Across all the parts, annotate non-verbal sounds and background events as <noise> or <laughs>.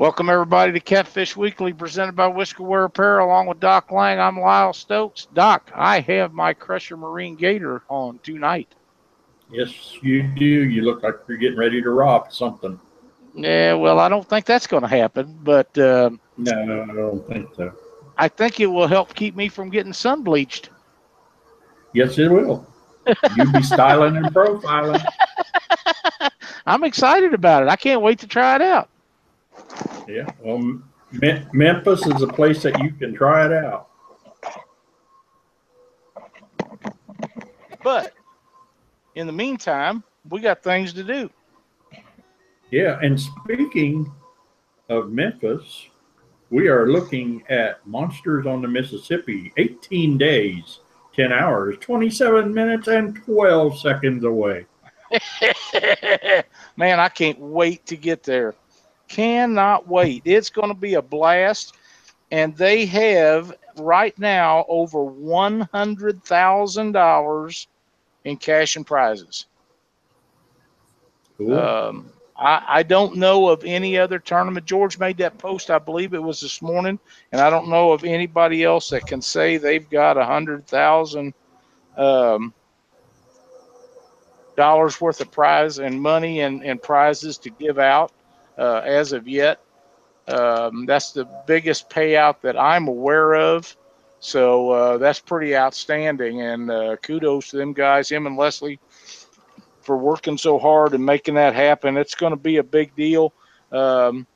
Welcome everybody to Catfish Weekly, presented by Whiskerware Apparel, along with Doc Lang. I'm Lyle Stokes. Doc, I have my Crusher Marine Gator on tonight. Yes, you do. You look like you're getting ready to rob something. Yeah, well, I don't think that's going to happen, but uh, No, I don't think so. I think it will help keep me from getting sun bleached. Yes, it will. You'll be styling and profiling. <laughs> I'm excited about it. I can't wait to try it out. Yeah. Well, Me- Memphis is a place that you can try it out. But in the meantime, we got things to do. Yeah. And speaking of Memphis, we are looking at Monsters on the Mississippi, 18 days, 10 hours, 27 minutes, and 12 seconds away. <laughs> Man, I can't wait to get there. Cannot wait. It's going to be a blast. And they have right now over $100,000 in cash and prizes. Cool. Um, I, I don't know of any other tournament. George made that post, I believe it was this morning, and I don't know of anybody else that can say they've got a hundred thousand um, dollars worth of prize and money and, and prizes to give out uh, as of yet. Um, that's the biggest payout that I'm aware of. So uh, that's pretty outstanding, and uh, kudos to them guys, him and Leslie for working so hard and making that happen. It's going to be a big deal. Um,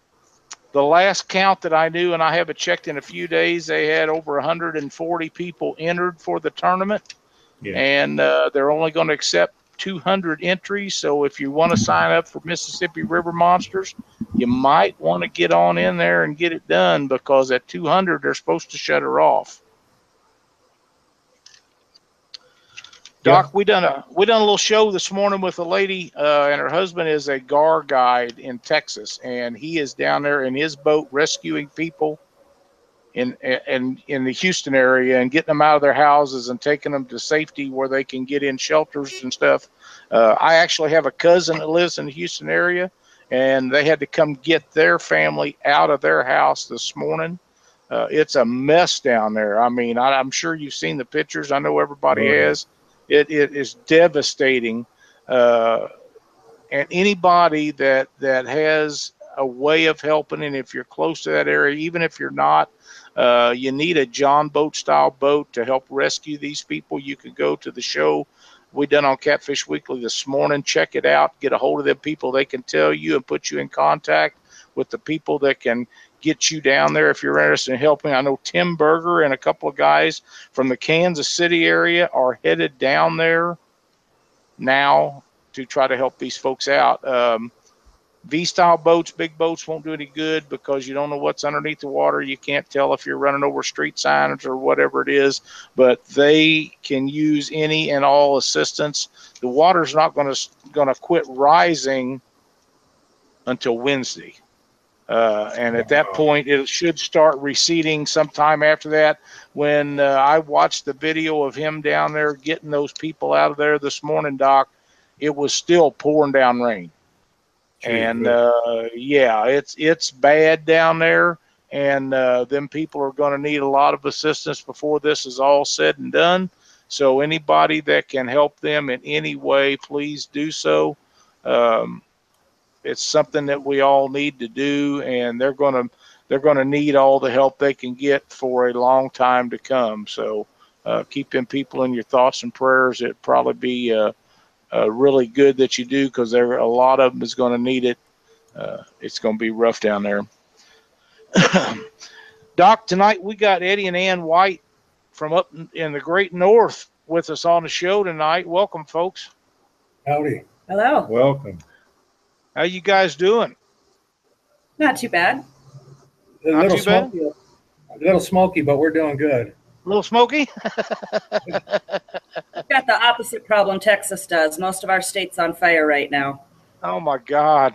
the last count that I knew, and I haven't checked in a few days, they had over 140 people entered for the tournament, Yeah. and uh, they're only going to accept 200 entries. So if you want to sign up for Mississippi River Monsters, you might want to get on in there and get it done because at 200 they're supposed to shut her off. Doc, we done a we done a little show this morning with a lady, uh, and her husband is a gar guide in Texas, and he is down there in his boat rescuing people in in in the Houston area and getting them out of their houses and taking them to safety where they can get in shelters and stuff. Uh, I actually have a cousin that lives in the Houston area, and they had to come get their family out of their house this morning. Uh, it's a mess down there. I mean, I, I'm sure you've seen the pictures. I know everybody Oh, yeah. has. It, it is devastating. Uh, and anybody that that has a way of helping, and if you're close to that area, even if you're not, uh, you need a John boat style boat to help rescue these people. You can go to the show we done on Catfish Weekly this morning. Check it out. Get a hold of them people. They can tell you and put you in contact with the people that can get you down there if you're interested in helping. I know Tim Berger and a couple of guys from the Kansas City area are headed down there now to try to help these folks out. Um, V style boats, big boats won't do any good because you don't know what's underneath the water. You can't tell if you're running over street signs or whatever it is, but they can use any and all assistance. The water's not going to going to quit rising until Wednesday. Uh, and at that point, it should start receding sometime after that. When uh, I watched the video of him down there getting those people out of there this morning, Doc, it was still pouring down rain and uh, yeah, it's it's bad down there, and uh, them people are going to need a lot of assistance before this is all said and done. So anybody that can help them in any way, please do so. Um, it's something that we all need to do, and they're going to they're going to need all the help they can get for a long time to come. So uh, keep them people in your thoughts and prayers. It'd probably be uh, really good that you do because there a lot of them is going to need it. Uh, it's going to be rough down there. <coughs> Doc, tonight we got Eddie and Ann White from up in- in the Great North with us on the show tonight. Welcome, folks. Howdy. Hello. Welcome. How you guys doing? Not too bad. A Not little too bad. smoky, a little smoky, but we're doing good. A little smoky? <laughs> We've got the opposite problem Texas does. Most of our state's on fire right now. Oh my God!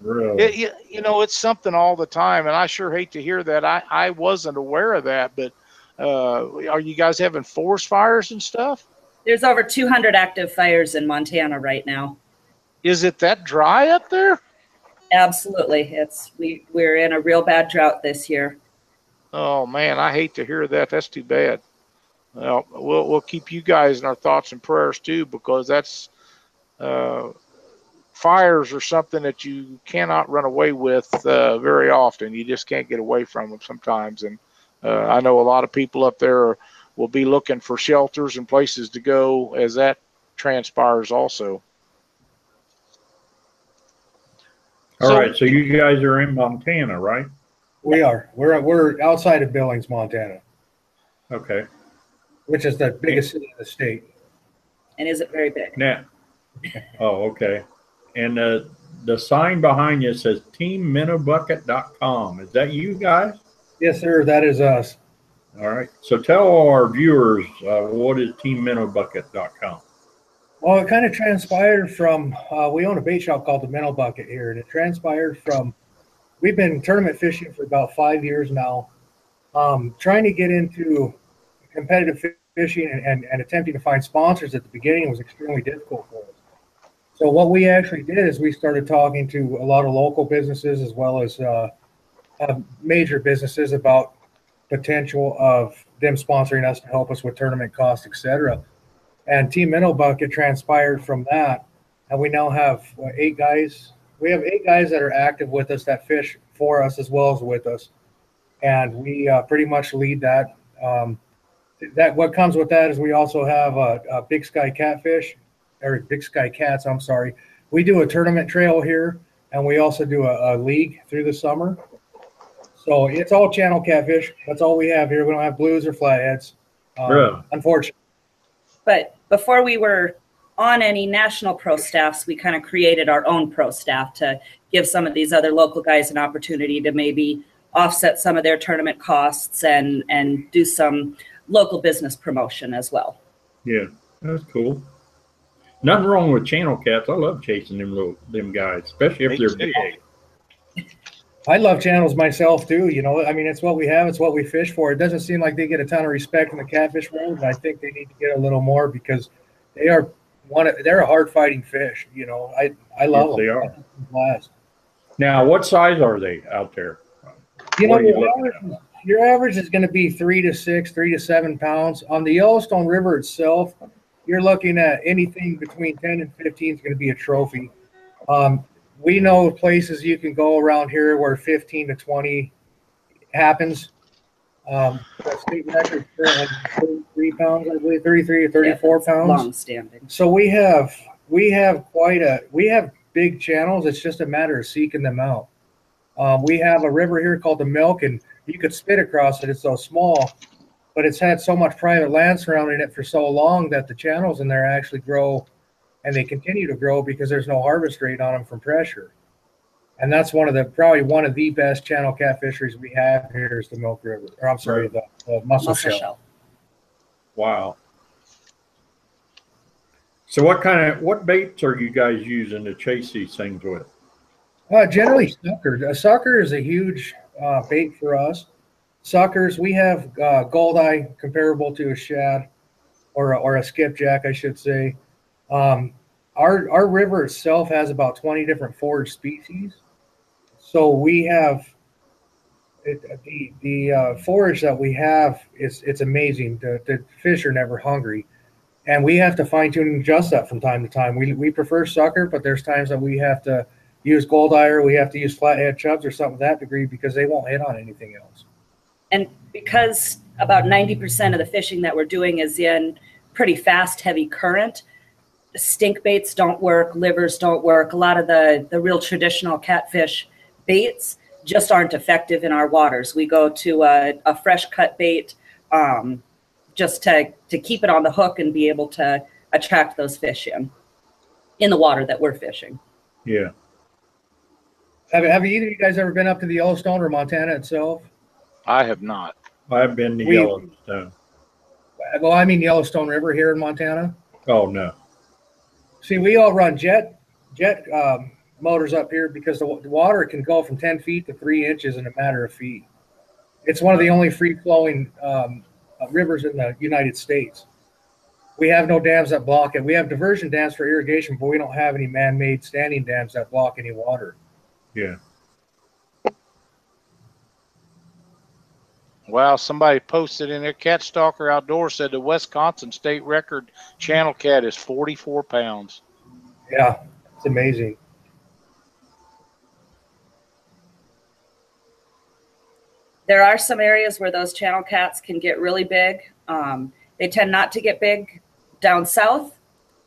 Really. It, you, you know, it's something all the time, and I sure hate to hear that. I I wasn't aware of that, but uh, are you guys having forest fires and stuff? There's over 200 active fires in Montana right now. Is it that dry up there? Absolutely. It's, we, we're in a real bad drought this year. Oh man, I hate to hear that. That's too bad. Well, we'll we'll keep you guys in our thoughts and prayers too, because that's uh, fires are something that you cannot run away with uh, very often. You just can't get away from them sometimes. And uh, I know a lot of people up there will be looking for shelters and places to go as that transpires also. All So- right, so you guys are in Montana, right? We are. We're we're outside of Billings, Montana, Okay. which is the biggest city in the state. And is it very big? Now, oh, okay. And uh, the sign behind you says teamminnobucket.com. Is that you guys? Yes, sir. That is us. All right. So tell our viewers uh, what is teamminnobucket.com. Well, it kind of transpired from uh, we own a bait shop called the Minnow Bucket here, and it transpired from we've been tournament fishing for about five years now, um, trying to get into competitive fishing and, and, and attempting to find sponsors at the beginning was extremely difficult for us. So what we actually did is we started talking to a lot of local businesses as well as uh, uh, major businesses about potential of them sponsoring us to help us with tournament costs, etc. And Team Minnow Bucket transpired from that. And we now have what, eight guys. We have eight guys that are active with us that fish for us as well as with us. And we uh, pretty much lead that. Um, that what comes with that is we also have a, a Big Sky Catfish, or Big Sky Cats. I'm sorry. We do a tournament trail here, and we also do a, a league through the summer. So it's all channel catfish. That's all we have here. We don't have blues or flatheads. Um, Really? Unfortunately. But before we were on any national pro staffs, we kind of created our own pro staff to give some of these other local guys an opportunity to maybe offset some of their tournament costs and and do some local business promotion as well. Yeah, that's cool. Nothing wrong with channel cats. I love chasing them little them guys, especially if they're big. I love channels myself too. You know, I mean, it's what we have. It's what we fish for. It doesn't seem like they get a ton of respect in the catfish world, and I think they need to get a little more because they are one. Of, they're a hard fighting fish. You know, I I love Yes, them. they are. Blast. Now, what size are they out there? You What are you your average, your average is going to be three to six, three to seven pounds. On the Yellowstone River itself, you're looking at anything between 10 and 15 is going to be a trophy. Um, we know places you can go around here where 15 to 20 happens. Um, the state record currently is 33 pounds, I believe, 33 or 34 pounds. Long standing. So we have we have quite a we have big channels. It's just a matter of seeking them out. Um, we have a river here called the Milk, and you could spit across it. It's so small, but it's had so much private land surrounding it for so long that the channels in there actually grow, and they continue to grow because there's no harvest rate on them from pressure. And that's one of the probably one of the best channel cat fisheries we have here is the Milk River. Or I'm sorry, the, the mussel, Mussel shell. shell. Wow. So, what kind of what baits are you guys using to chase these things with? Uh, generally, sucker. A sucker is a huge uh, bait for us. Suckers, we have uh, goldeye comparable to a shad or a, or a skipjack, I should say. Um, our our river itself has about twenty different forage species, so we have it, the the uh, forage that we have is it's amazing. The, the fish are never hungry, and we have to fine tune and adjust that from time to time. We we prefer sucker, but there's times that we have to use gold eye or we have to use flathead chubs or something of that degree because they won't hit on anything else. And because about 90% of the fishing that we're doing is in pretty fast, heavy current, stink baits don't work, livers don't work. A lot of the, the real traditional catfish baits just aren't effective in our waters. We go to a, a fresh cut bait um, just to, to keep it on the hook and be able to attract those fish in, in the water that we're fishing. Yeah. Have, have either of you guys ever been up to the Yellowstone or Montana itself? I have not. I've been to We- Yellowstone. Well, I mean Yellowstone River here in Montana. Oh no. See, we all run jet jet um, motors up here because the, wa- the water can go from 10 feet to three inches in a matter of feet. It's one of the only free flowing um, uh, rivers in the United States. We have no dams that block it. We have diversion dams for irrigation, but we don't have any man made standing dams that block any water. Yeah. Wow, somebody posted in there. Cat Stalker Outdoor said the Wisconsin state record channel cat is 44 pounds. Yeah, it's amazing. There are some areas where those channel cats can get really big. Um, they tend not to get big down south,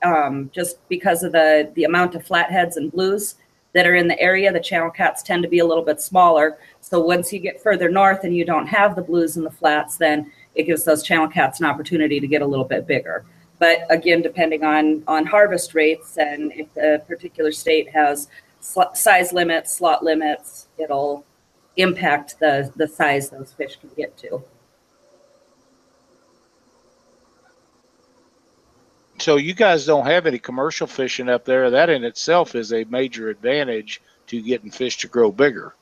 um, just because of the the amount of flatheads and blues that are in the area. The channel cats tend to be a little bit smaller. So once you get further north and you don't have the blues and the flats, then it gives those channel cats an opportunity to get a little bit bigger. But again, depending on on harvest rates and if the particular state has size limits, slot limits, it'll impact the the size those fish can get to. So you guys don't have any commercial fishing up there. That in itself is a major advantage to getting fish to grow bigger.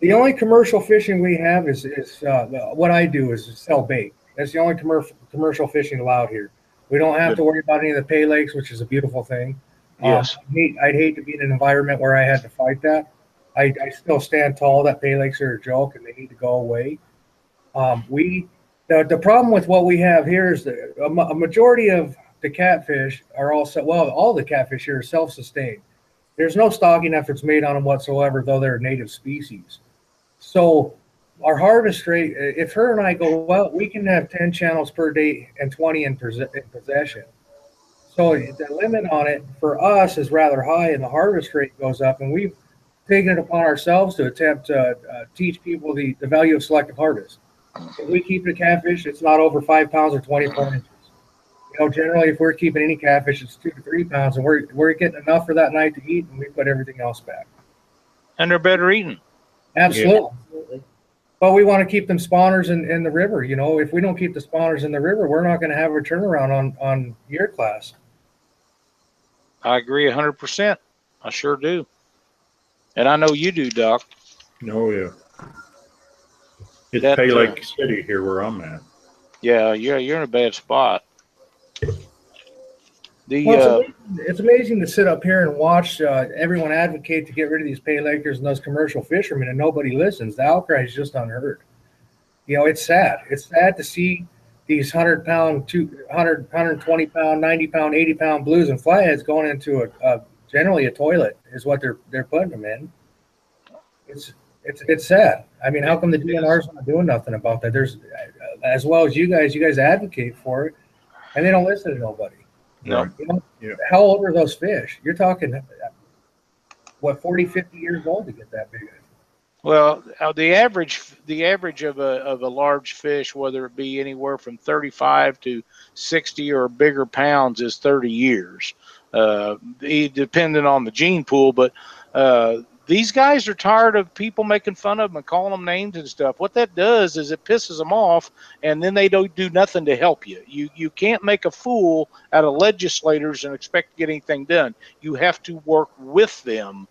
The only commercial fishing we have is is uh, what I do is sell bait. That's the only commercial commercial fishing allowed here. We don't have Good. to worry about any of the pay lakes, which is a beautiful thing. Um, Yes. I'd hate, I'd hate to be in an environment where I had to fight that. I, I still stand tall that pay lakes are a joke and they need to go away. Um, we the, the problem with what we have here is that a, a majority of the catfish are also well all the catfish here are self-sustained. There's no stocking efforts made on them whatsoever, though they're native species. So our harvest rate, if her and I go well, we can have 10 channels per day and 20 in, pos- in possession. So the limit on it for us is rather high, and the harvest rate goes up. And we've taken it upon ourselves to attempt to uh, teach people the, the value of selective harvest. If we keep the catfish, it's not over five pounds or 24 inches. You know, generally, if we're keeping any catfish, it's two to three pounds, and we're, we're getting enough for that night to eat, and we put everything else back. And they're better eating. Absolutely. Absolutely. But we want to keep them spawners in, in the river. You know, if we don't keep the spawners in the river, we're not going to have a turnaround on, on year class. I agree 100%. I sure do. And I know you do, Doc. Oh yeah. It's That, Pay uh, Lake City here where I'm at. Yeah, you're, you're in a bad spot. The, Well, uh, it's, amazing, it's amazing to sit up here and watch uh, everyone advocate to get rid of these pay lakers and those commercial fishermen, and nobody listens. The outcry is just unheard. You know, it's sad. It's sad to see these 100 pound, two, 100, 120 pound, 90 pound, 80 pound blues and flatheads going into a, a generally a toilet is what they're they're putting them in. It's it's it's sad. I mean, how come the DNR's not doing nothing about that? There's as well as you guys, you guys advocate for it, and they don't listen to nobody. No. You know, Yeah. how old are those fish? You're talking, uh, what, 40, 50 years old to get that big? Well, uh, the average the average of a of a large fish, whether it be anywhere from 35 to 60 or bigger pounds, is 30 years, uh, depending on the gene pool. But uh, these guys are tired of people making fun of them and calling them names and stuff. What that does is it pisses them off, and then they don't do nothing to help you. You you can't make a fool out of legislators and expect to get anything done. You have to work with them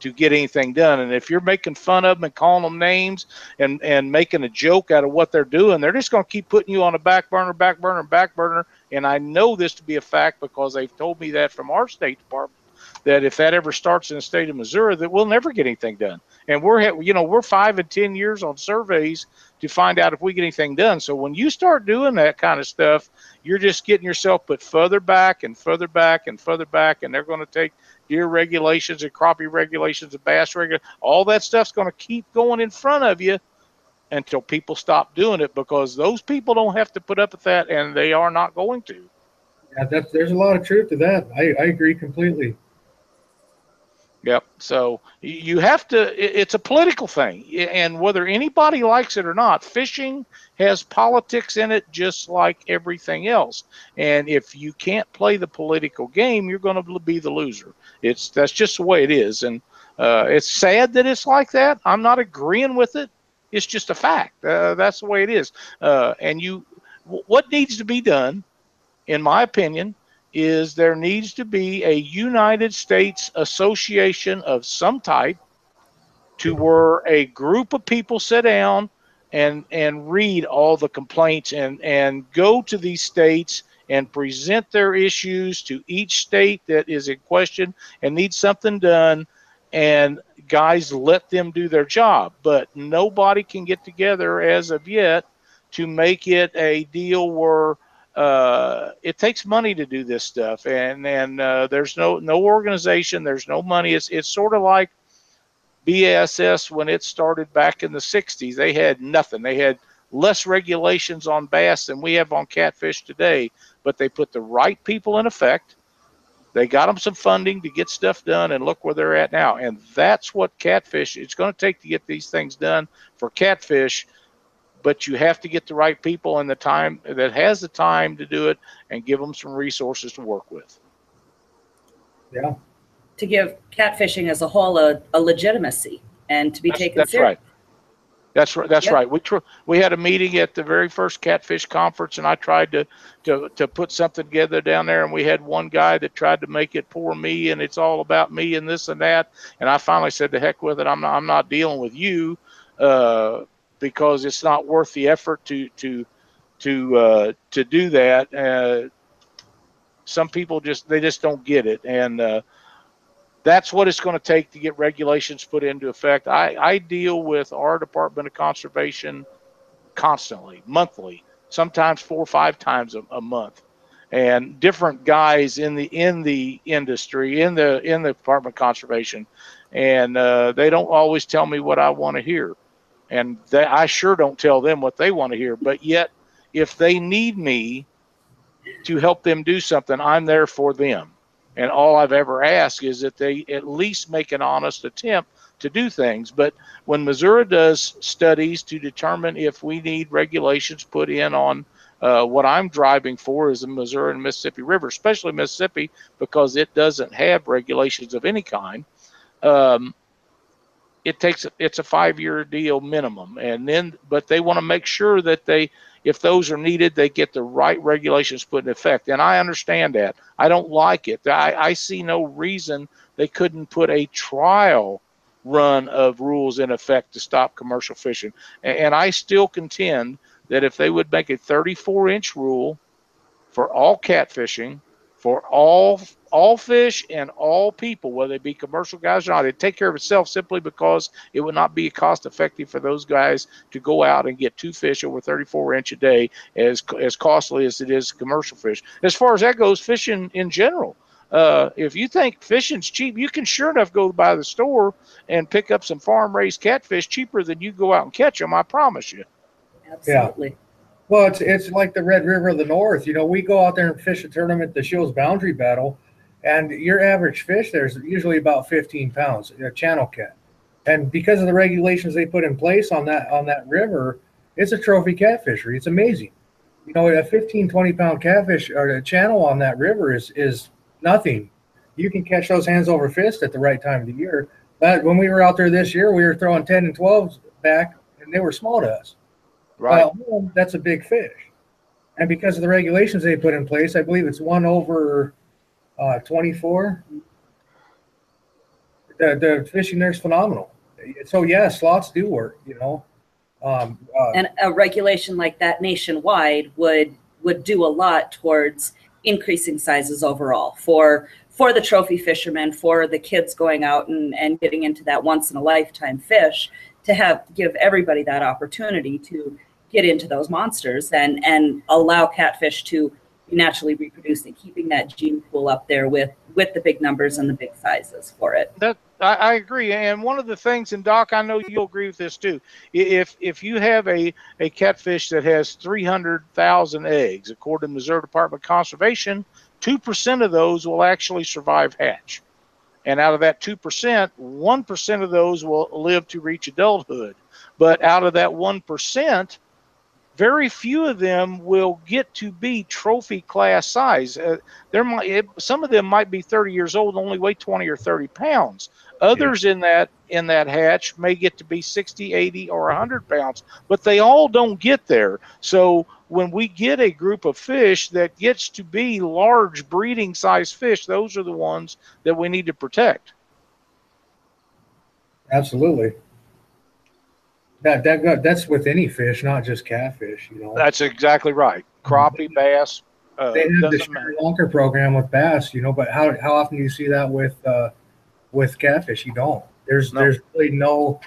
to get anything done. And if you're making fun of them and calling them names and and making a joke out of what they're doing, they're just going to keep putting you on a back burner, back burner, back burner. And I know this to be a fact because they've told me that from our State Department that if that ever starts in the state of Missouri, that we'll never get anything done. And we're you know we're five and ten years on surveys to find out if we get anything done. So when you start doing that kind of stuff, you're just getting yourself put further back and further back and further back, and they're going to take deer regulations and crappie regulations and bass regulations. All that stuff's going to keep going in front of you until people stop doing it because those people don't have to put up with that, and they are not going to. Yeah, that's, there's a lot of truth to that. I, I agree completely. Yep. So you have to. It's a political thing, and whether anybody likes it or not, fishing has politics in it, just like everything else. And if you can't play the political game, you're going to be the loser. It's that's just the way it is, and uh, it's sad that it's like that. I'm not agreeing with it. It's just a fact. Uh, that's the way it is. Uh, and you, what needs to be done, in my opinion, is there needs to be a United States association of some type to where a group of people sit down and and read all the complaints and and go to these states and present their issues to each state that is in question and needs something done and guys let them do their job, but nobody can get together as of yet to make it a deal where uh, it takes money to do this stuff, and and uh, there's no no organization, there's no money. It's it's sort of like BASS when it started back in the '60s. They had nothing. They had less regulations on bass than we have on catfish today, but they put the right people in effect. They got them some funding to get stuff done, and look where they're at now. And that's what catfish. It's going to take to get these things done for catfish but you have to get the right people and the time that has the time to do it and give them some resources to work with. Yeah. To give catfishing as a whole a, a legitimacy and to be That's, taken that's seriously. right. That's right. That's Yep. right. We tr- we had a meeting at the very first catfish conference, and I tried to to to put something together down there. And we had one guy that tried to make it poor me, and it's all about me and this and that. And I finally said, "To heck with it. I'm not. I'm not dealing with you." Uh, because it's not worth the effort to to to uh, to do that. Uh, some people just they just don't get it, and uh, that's what it's going to take to get regulations put into effect. I, I deal with our Department of Conservation constantly, monthly, sometimes four or five times a, a month, and different guys in the in the industry in the in the Department of Conservation, and uh, they don't always tell me what I want to hear and they, I sure don't tell them what they want to hear. But yet, if they need me to help them do something, I'm there for them. And all I've ever asked is that they at least make an honest attempt to do things. But when Missouri does studies to determine if we need regulations put in on uh, what I'm driving for is the Missouri and Mississippi River, especially Mississippi, because it doesn't have regulations of any kind. Um, it takes it's a five year deal minimum. And then but they want to make sure that they if those are needed they get the right regulations put in effect. And i understand that. I don't like it. I, I see no reason they couldn't put a trial run of rules in effect to stop commercial fishing. And, and i still contend that if they would make a 34 inch rule for all catfishing for all all fish and all people, whether they be commercial guys or not. It'd take care of itself simply because it would not be cost effective for those guys to go out and get two fish over 34 inch a day as as costly as it is commercial fish. As far as that goes, fishing in general. Uh, if you think fishing's cheap, you can sure enough go by the store and pick up some farm raised catfish cheaper than you go out and catch them. I promise you. Absolutely. Well, it's it's like the Red River of the North. You know, we go out there and fish a tournament, the Shields Boundary Battle, and your average fish there's usually about 15 pounds, a channel cat. And because of the regulations they put in place on that on that river, it's a trophy catfishery. It's amazing. You know, a 15, 20 pound catfish or a channel on that river is is nothing. You can catch those hands over fist at the right time of the year. But when we were out there this year, we were throwing 10 and 12s back, and they were small to us. Right. Well, home, that's a big fish. And because of the regulations they put in place, I believe it's one over uh, 24. The, the fishing there's phenomenal. So, yeah, slots do work, you know. Um, uh, And a regulation like that nationwide would would do a lot towards increasing sizes overall for for the trophy fishermen, for the kids going out and, and getting into that once in a lifetime fish, to have give everybody that opportunity to get into those monsters and and allow catfish to naturally reproduce and keeping that gene pool up there with with the big numbers and the big sizes for it. That I, I agree, and one of the things, and Doc, I know you'll agree with this too. If if you have a a catfish that has three hundred thousand eggs, according to Missouri Department of Conservation, two percent of those will actually survive hatch, and out of that two percent, one percent of those will live to reach adulthood. But out of that one percent, very few of them will get to be trophy class size. Uh, there might it, some of them might be 30 years old, and only weigh 20 or 30 pounds. Others in that in that hatch may get to be 60, 80, or 100 pounds, but they all don't get there. So when we get a group of fish that gets to be large breeding size fish, those are the ones that we need to protect. absolutely. That, that that's with any fish, not just catfish, you know. That's exactly right. Crappie, bass, uh, they have the. Sri Lanka program with bass, you know, but how how often do you see that with uh, with catfish? You don't. There's No. there's really no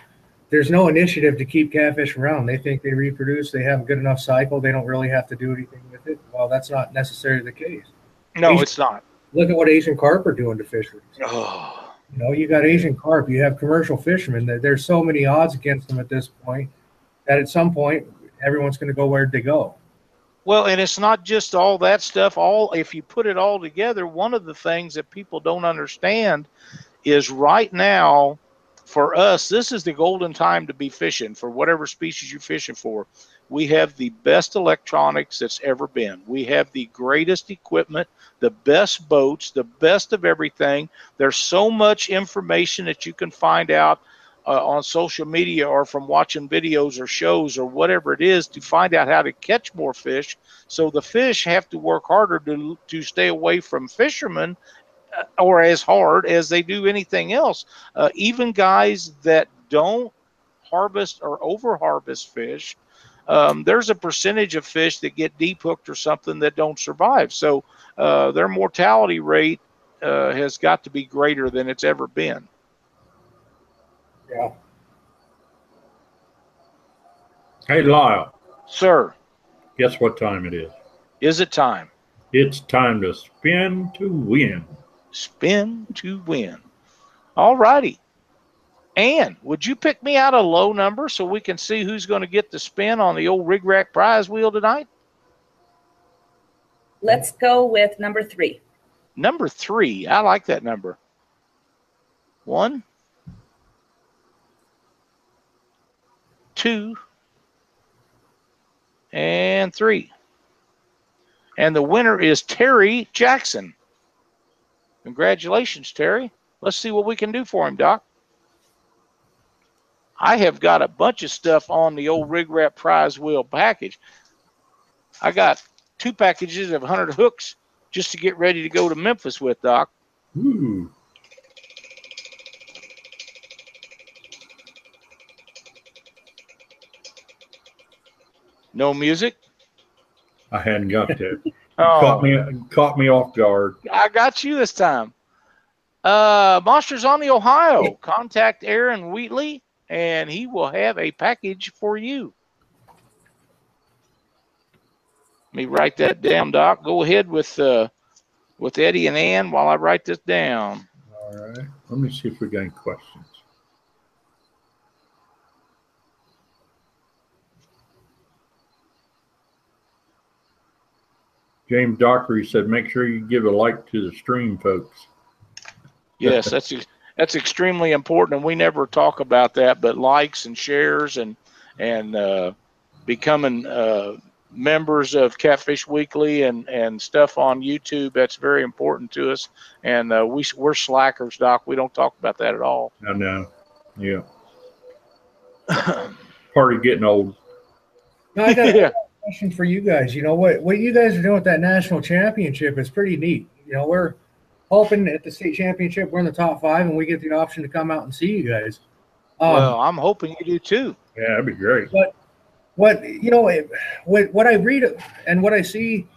there's no initiative to keep catfish around. They think they reproduce, they have a good enough cycle, they don't really have to do anything with it. Well, that's not necessarily the case. No, Asian- it's not. Look at what Asian carp are doing to fisheries. Oh, You know, you got Asian carp, you have commercial fishermen. There- There's so many odds against them at this point that at some point everyone's going to go where they go. Well, and it's not just all that stuff. All if you put it all together, one of the things that people don't understand is right now for us, this is the golden time to be fishing for whatever species you're fishing for. We have the best electronics that's ever been. We have the greatest equipment, the best boats, the best of everything. There's so much information that you can find out uh, on social media or from watching videos or shows or whatever it is to find out how to catch more fish. So the fish have to work harder to to stay away from fishermen, uh, or as hard as they do anything else. Uh, even guys that don't harvest or over harvest fish. Um, there's a percentage of fish that get deep hooked or something that don't survive. So uh, their mortality rate uh, has got to be greater than it's ever been. Yeah. Hey, Lyle, Sir, guess what time it is? is it time? It's time to spin to win. Spin to win. All righty. Ann, would you pick me out a low number so we can see who's going to get the spin on the old rig rack prize wheel tonight? Let's go with number three. Number three. I like that number. One, two, and three. And the winner is Terry Jackson. Congratulations, Terry. Let's see what we can do for him, Doc. I have got a bunch of stuff on the old rig wrap prize wheel package. I got two packages of 100 hooks just to get ready to go to Memphis with, Doc. Ooh. No music. I hadn't got that. Oh, <laughs> Caught me caught me off guard. I got you this time. Uh, Monsters on the Ohio. Contact Aaron Wheatley, and he will have a package for you. Let me write that down, Doc. Go ahead with uh, with Eddie and Ann while I write this down. All right. Let me see if we got any questions. James Dockery said, make sure you give a like to the stream, folks. Yes, that's <laughs> that's extremely important, and we never talk about that. But likes and shares and and uh, becoming uh, members of Catfish Weekly and and stuff on YouTube that's very important to us. And uh, we we're slackers, Doc. We don't talk about that at all. I know. Yeah. <coughs> Part of getting old. Now, I got <laughs> a yeah, question for you guys. You know what what you guys are doing with that national championship is pretty neat. You know, we're hoping at the state championship we're in the top five and we get the option to come out and see you guys. Um, well, I'm hoping you do too. Yeah, that'd be great. But what you know it- what what I read and what I see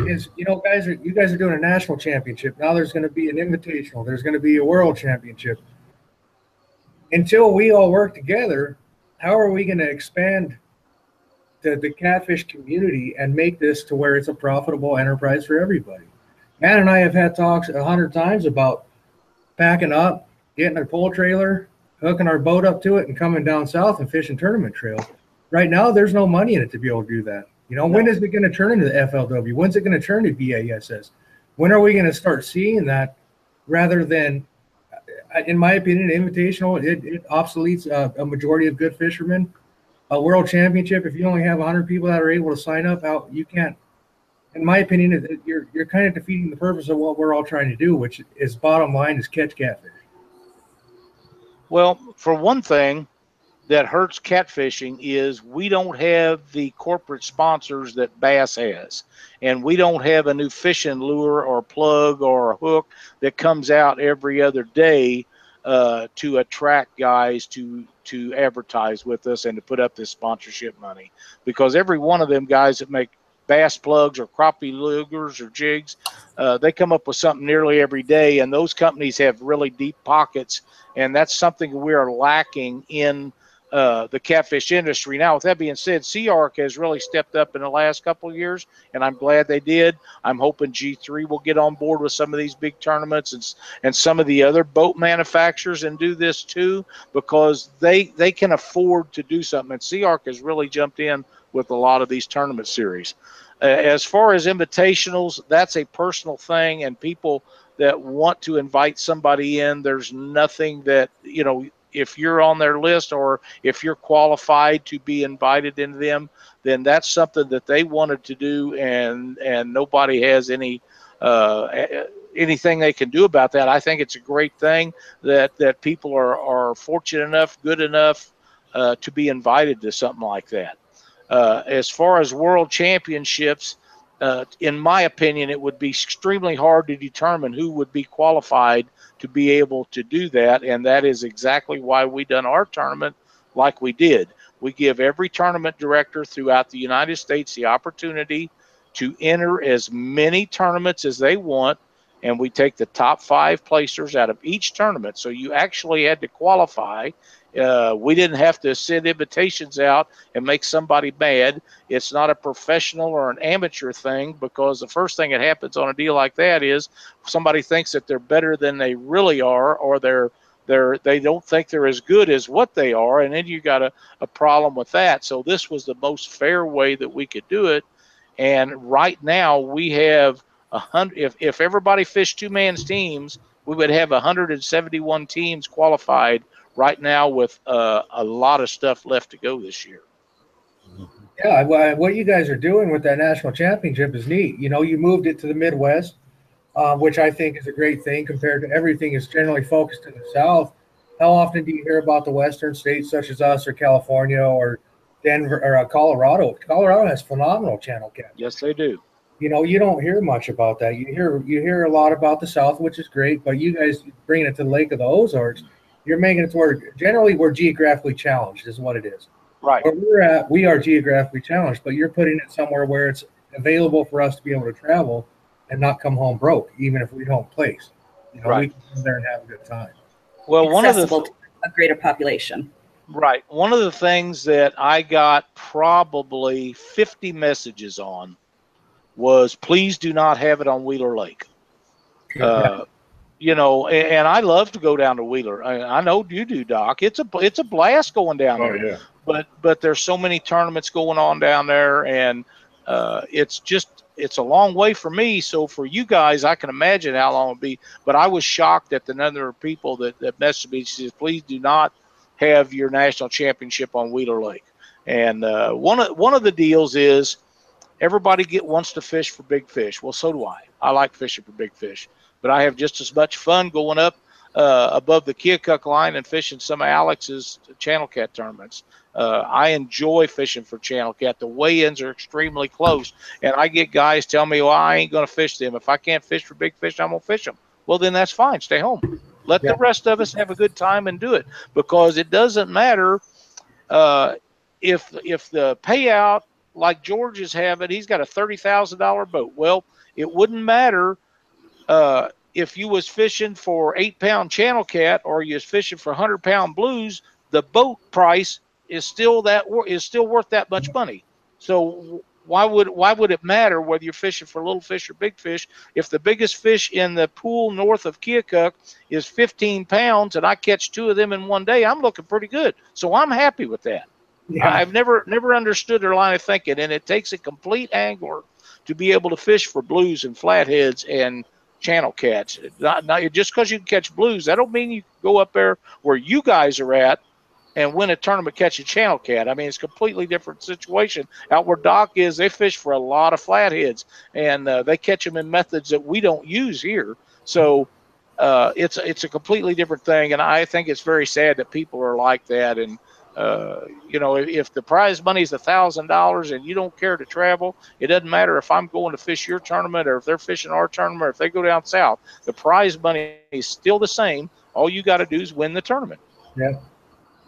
is you know guys are you guys are doing a national championship now there's going to be an invitational there's going to be a world championship until we all work together how are we going to expand the, the catfish community and make this to where it's a profitable enterprise for everybody Matt and I have had talks a hundred times about packing up getting a pole trailer hooking our boat up to it and coming down south and fishing tournament trails right now there's no money in it to be able to do that. You know, when is it going to turn into the FLW? When's it going to turn to BASS? When are we going to start seeing that rather than, uh, in my opinion, invitational, it, it obsoletes a, a majority of good fishermen. A world championship, if you only have 100 people that are able to sign up, out you can't. In my opinion, you're you're kind of defeating the purpose of what we're all trying to do, which is bottom line is catch catfish. Well, for one thing, that hurts catfishing is we don't have the corporate sponsors that Bass has. And we don't have a new fishing lure or plug or a hook that comes out every other day uh, to attract guys to to advertise with us and to put up this sponsorship money. Because every one of them guys that make bass plugs or crappie lugers or jigs. Uh, they come up with something nearly every day, and those companies have really deep pockets, and that's something we are lacking in uh, the catfish industry. Now, with that being said, SeaArk has really stepped up in the last couple of years, and I'm glad they did. I'm hoping G3 will get on board with some of these big tournaments and and some of the other boat manufacturers and do this too, because they they can afford to do something. And SeaArk has really jumped in with a lot of these tournament series. As far as invitationals, that's a personal thing, and people that want to invite somebody in, there's nothing that you know if you're on their list or if you're qualified to be invited into them, then that's something that they wanted to do, and and nobody has any uh, anything they can do about that. I think it's a great thing that that people are are fortunate enough, good enough uh, to be invited to something like that. Uh, as far as world championships, uh, in my opinion, it would be extremely hard to determine who would be qualified to be able to do that. And that is exactly why we done our tournament like we did. We give every tournament director throughout the United States the opportunity to enter as many tournaments as they want. And we take the top five placers out of each tournament. So you actually had to qualify uh, we didn't have to send invitations out and make somebody mad. It's not a professional or an amateur thing because the first thing that happens on a deal like that is somebody thinks that they're better than they really are, or they're they're they don't think they're as good as what they are, and then you got a, a problem with that. So this was the most fair way that we could do it. And right now we have a hundred. If if everybody fished two man's teams, we would have 171 teams qualified right now with uh, a lot of stuff left to go this year. Yeah, well, what you guys are doing with that national championship is neat. You know, you moved it to the Midwest, uh, which I think is a great thing compared to everything is generally focused in the South. How often do you hear about the Western states such as us or California or Denver or uh, Colorado? Colorado has phenomenal channel cat. Yes, they do. You know, you don't hear much about that. You hear you hear a lot about the South, which is great, but you guys bringing it to the Lake of the Ozarks you're making it to where generally we're geographically challenged, is what it is. Right. Where we're at, we are geographically challenged, but you're putting it somewhere where it's available for us to be able to travel and not come home broke, even if we don't place. You know, right. we can come there and have a good time. Well, one of the to a greater population. Right. One of the things that I got probably 50 messages on was please do not have it on Wheeler Lake. <laughs> Uh, you know, and, and, I love to go down to Wheeler. I, I, know you do, Doc. It's a it's a blast going down oh, there. Yeah. But but there's so many tournaments going on down there, and uh, it's just it's a long way for me. So for you guys, I can imagine how long it'll be. But I was shocked at the number of people that that messaged me. Says, please do not have your national championship on Wheeler Lake. And uh, one of one of the deals is everybody get wants to fish for big fish. Well, so do I. I like fishing for big fish but I have just as much fun going up uh, above the Keokuk line and fishing some of Alex's channel cat tournaments. Uh, I enjoy fishing for channel cat. The weigh-ins are extremely close, and I get guys tell me, "Well, I ain't going to fish them. If I can't fish for big fish, I'm going to fish them." Well, then that's fine. Stay home. Let yeah. the rest of us have a good time and do it because it doesn't matter uh, if if the payout like George is having. He's got a thirty thousand dollar boat. Well, it wouldn't matter uh, if you was fishing for eight pound channel cat or you was fishing for hundred pound blues, the boat price is still that is still worth that much money. So why would why would it matter whether you're fishing for little fish or big fish? If the biggest fish in the pool north of Keokuk is 15 pounds and I catch two of them in one day, I'm looking pretty good. So I'm happy with that. Yeah. I've never never understood their line of thinking, and it takes a complete angler to be able to fish for blues and flatheads and channel cats. Not, not just because you can catch blues, that don't mean you go up there where you guys are at and win a tournament catch a channel cat. I mean, it's completely different situation. Out where Doc is, they fish for a lot of flatheads, and uh, they catch them in methods that we don't use here. So uh, it's it's a completely different thing, and I think it's very sad that people are like that. And uh, you know, if, if, the prize money is a thousand dollars and you don't care to travel, it doesn't matter if I'm going to fish your tournament or if they're fishing our tournament or if they go down south. The prize money is still the same. All you got to do is win the tournament. Yeah,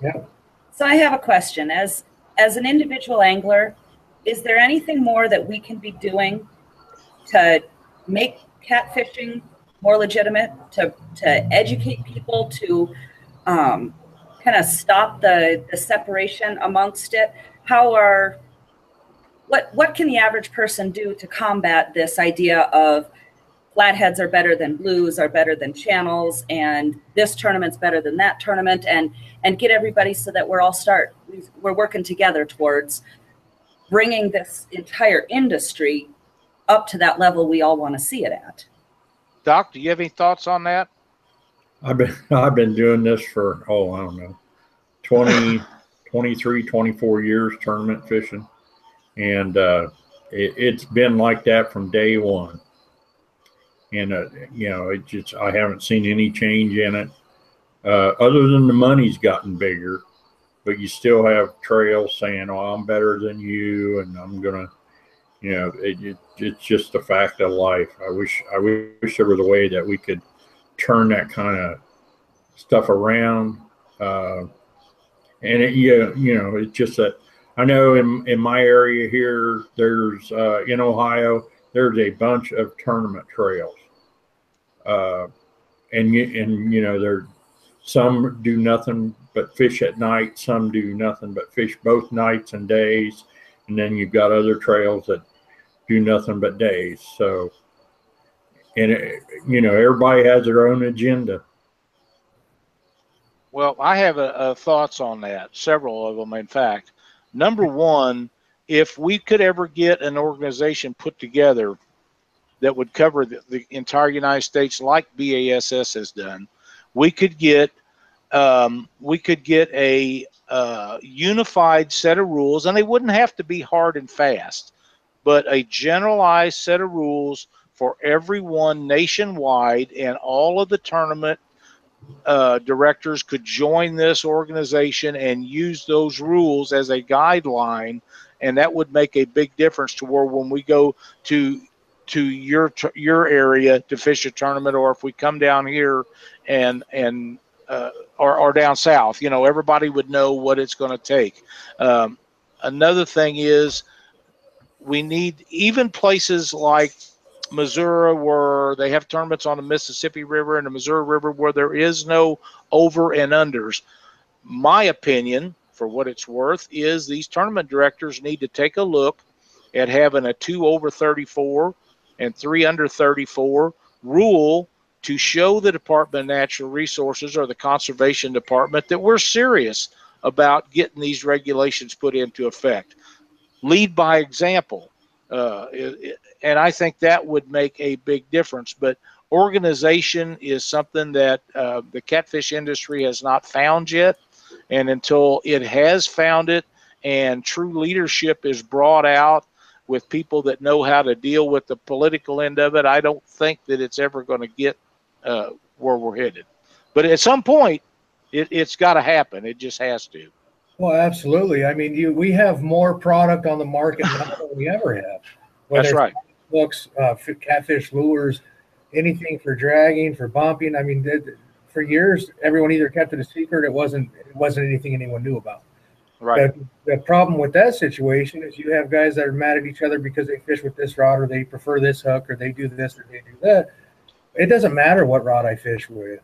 yeah. So I have a question. As as an individual angler, is there anything more that we can be doing to make catfishing more legitimate, to, to educate people, to um, kind of stop the, the separation amongst it? How are what what can the average person do to combat this idea of flatheads are better than blues are better than channels and this tournament's better than that tournament and and get everybody so that we're all start we're working together towards bringing this entire industry up to that level we all want to see it at Doc, do you have any thoughts on that? I've been I've been doing this for oh I don't know 20 23 24 years tournament fishing. And uh, it, has been like that from day one. And uh, you know it just I haven't seen any change in it uh, other than the money's gotten bigger. But you still have trails saying oh I'm better than you and I'm gonna you know it, it, it's just a fact of life. I wish I wish there was a way that we could turn that kind of stuff around uh, and it, you, you know it's just that I know in, in my area here there's uh, in Ohio there's a bunch of tournament trails. Uh, and you and you know there some do nothing but fish at night some do nothing but fish both nights and days. And then you've got other trails that do nothing but days. So and it, you know everybody has their own agenda well i have a, a thoughts on that several of them in fact. Number one if we could ever get an organization put together that would cover the, the entire United States, like BASS has done, we could get um, we could get a uh, unified set of rules, and they wouldn't have to be hard and fast, but a generalized set of rules for everyone nationwide, and all of the tournament uh, directors could join this organization and use those rules as a guideline, and that would make a big difference to where when we go to to your your area to fish a tournament, or if we come down here and and uh, or, or down south, you know, everybody would know what it's going to take. Um, another thing is we need even places like Missouri where they have tournaments on the Mississippi River and the Missouri River where there is no over and unders. My opinion, for what it's worth, is these tournament directors need to take a look at having a two over 34 and three under 34 rule to show the Department of Natural Resources or the Conservation Department that we're serious about getting these regulations put into effect. Lead by example. Uh, and I think that would make a big difference. But organization is something that uh, the catfish industry has not found yet. And until it has found it and true leadership is brought out with people that know how to deal with the political end of it, I don't think that it's ever going to get uh, where we're headed. But at some point, it, has got to happen. It just has to. Well, absolutely. I mean, you we have more product on the market now <laughs> than we ever have. Whether That's right. Books, uh, catfish lures, anything for dragging, for bumping. I mean, for years, everyone either kept it a secret. It wasn't. It wasn't anything anyone knew about. Right. The, the, problem with that situation is you have guys that are mad at each other because they fish with this rod or they prefer this hook or they do this or they do that. It doesn't matter what rod I fish with.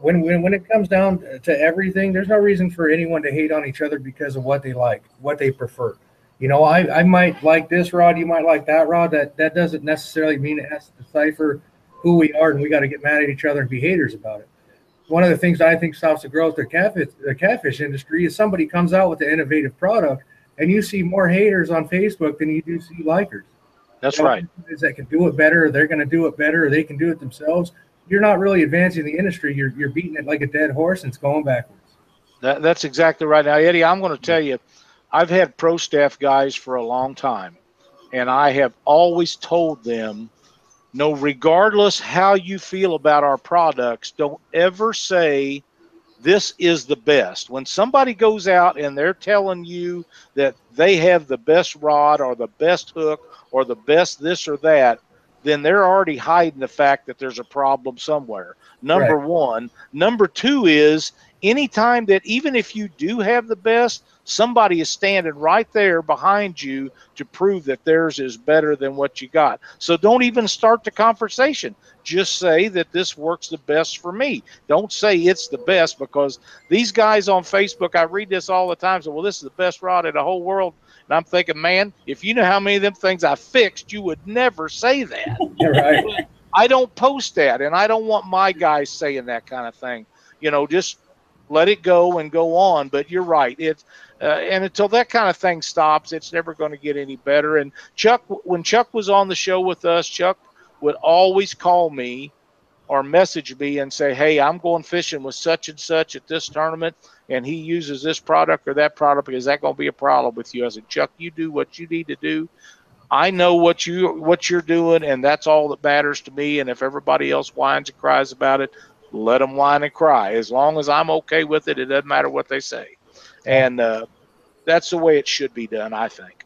When, when when it comes down to everything, there's no reason for anyone to hate on each other because of what they like, what they prefer. You know, I, I might like this rod, you might like that rod. That that doesn't necessarily mean it has to decipher who we are, and we got to get mad at each other and be haters about it one of the things I think stops the growth of the catfish, the catfish industry is somebody comes out with an innovative product and you see more haters on Facebook than you do see likers. That's right. Is that can do it better, they're going to do it better, or they can do it themselves. You're not really advancing the industry. You're you're beating it like a dead horse and it's going backwards. That, that's exactly right. Now, Eddie, I'm going to tell you, I've had pro staff guys for a long time, and I have always told them no, regardless how you feel about our products, don't ever say this is the best. When somebody goes out and they're telling you that they have the best rod or the best hook or the best this or that, then they're already hiding the fact that there's a problem somewhere. Number right. one. Number two is anytime that even if you do have the best, somebody is standing right there behind you to prove that theirs is better than what you got. So don't even start the conversation. Just say that this works the best for me. Don't say it's the best because these guys on Facebook, I read this all the time. So, well, this is the best rod in the whole world. And I'm thinking, man, if you know how many of them things I fixed, you would never say that. <laughs> Right. I don't post that, and I don't want my guys saying that kind of thing. You know, just let it go and go on. But you're right. It's uh, and until that kind of thing stops, it's never going to get any better. And Chuck, when Chuck was on the show with us, Chuck would always call me or message me and say, "Hey, I'm going fishing with such and such at this tournament, and he uses this product or that product. Is that going to be a problem with you?" I said, "Chuck, you do what you need to do. I know what you what you're doing, and that's all that matters to me. And if everybody else whines and cries about it, let them whine and cry. As long as I'm okay with it, it doesn't matter what they say. And uh, that's the way it should be done, I think.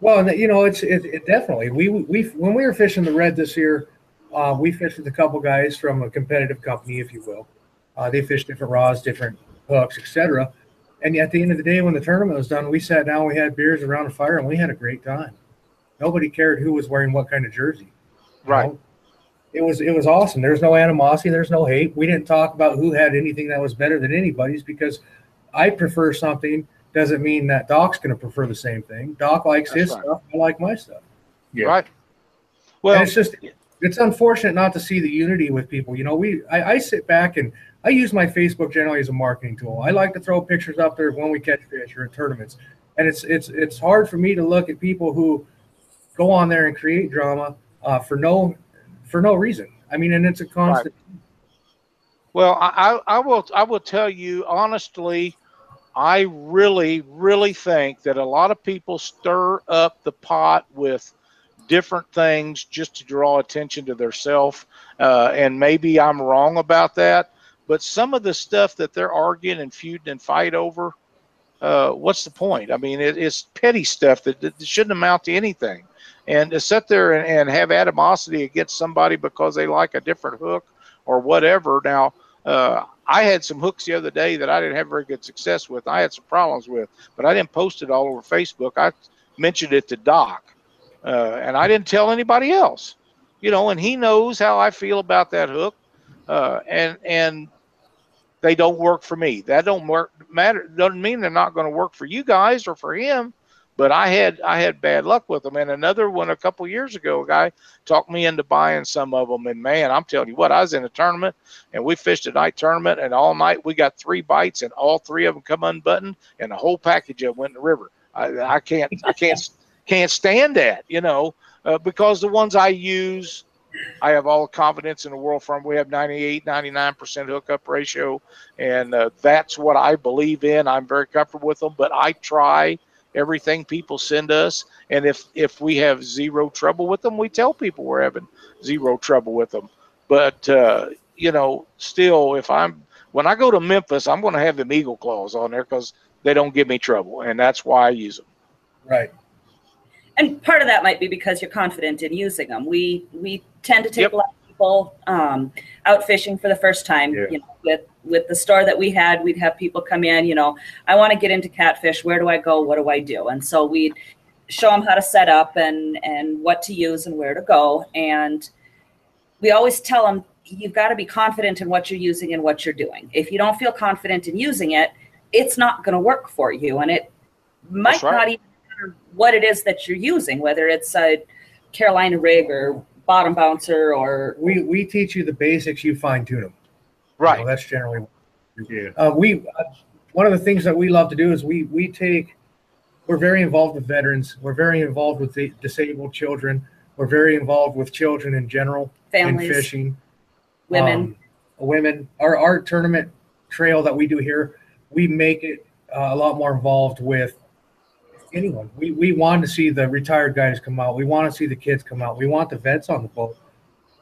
Well, you know, it's it, it definitely. We we when we were fishing the red this year, uh, we fished with a couple guys from a competitive company, if you will. Uh, they fished different rods, different hooks, etc. And at the end of the day, when the tournament was done, we sat down, we had beers around a fire, and we had a great time. Nobody cared who was wearing what kind of jersey. Right. Know? It was it was awesome. There's no animosity. There's no hate. We didn't talk about who had anything that was better than anybody's because I prefer something doesn't mean that Doc's going to prefer the same thing. Doc likes That's his right. stuff. I like my stuff. Yeah. Right. Well, Well, it's just it's unfortunate not to see the unity with people. You know, we I, I sit back and I use my Facebook generally as a marketing tool. I like to throw pictures up there when we catch fish or in tournaments, and it's it's it's hard for me to look at people who go on there and create drama uh, for no for no reason. I mean, and it's a constant. Well, I, I I will I will tell you honestly, I really really think that a lot of people stir up the pot with different things just to draw attention to themselves, uh, and maybe I'm wrong about that. But some of the stuff that they're arguing and feuding and fight over, uh, what's the point? I mean, it, it's petty stuff that, that shouldn't amount to anything. And to sit there and, and have animosity against somebody because they like a different hook or whatever. Now, uh, I had some hooks the other day that I didn't have very good success with. I had some problems with, but I didn't post it all over Facebook. I mentioned it to Doc, uh, and I didn't tell anybody else. You know, and he knows how I feel about that hook, uh, and and they don't work for me. That don't work matter. Doesn't mean they're not going to work for you guys or for him. But I had I had bad luck with them. And another one a couple years ago, a guy talked me into buying some of them. And man, I'm telling you what, I was in a tournament and we fished a night tournament, and all night we got three bites, and all three of them come unbuttoned, and the whole package of went in the river. I, I can't I can't can't stand that, you know, uh, because the ones I use. I have all the confidence in the world from. We have 98, 99% hookup ratio, and uh, that's what I believe in. I'm very comfortable with them, but I try everything people send us and if if we have zero trouble with them we tell people we're having zero trouble with them but uh you know still if i'm when i go to memphis i'm going to have them eagle claws on there because they don't give me trouble and that's why i use them Right. And part of that might be because you're confident in using them. We we tend to take Yep. a lot of people um, out fishing for the first time. Yeah. You know, with with the store that we had, we'd have people come in. You know, I want to get into catfish. Where do I go? What do I do? And so we'd show them how to set up and and what to use and where to go. And we always tell them you've got to be confident in what you're using and what you're doing. If you don't feel confident in using it, it's not going to work for you, and it might right. not even what it is that you're using, whether it's a Carolina rig or bottom bouncer or We we teach you the basics. You fine tune them. right that's generally Yeah. Uh, we uh, one of the things that we love to do is we we take we're very involved with veterans. We're very involved with the disabled children. We're very involved with children in general families, in fishing. women. Um, women. Our our tournament trail that we do here, we make it uh, a lot more involved with anyone. We we want to see the retired guys come out. We want to see the kids come out. We want the vets on the boat.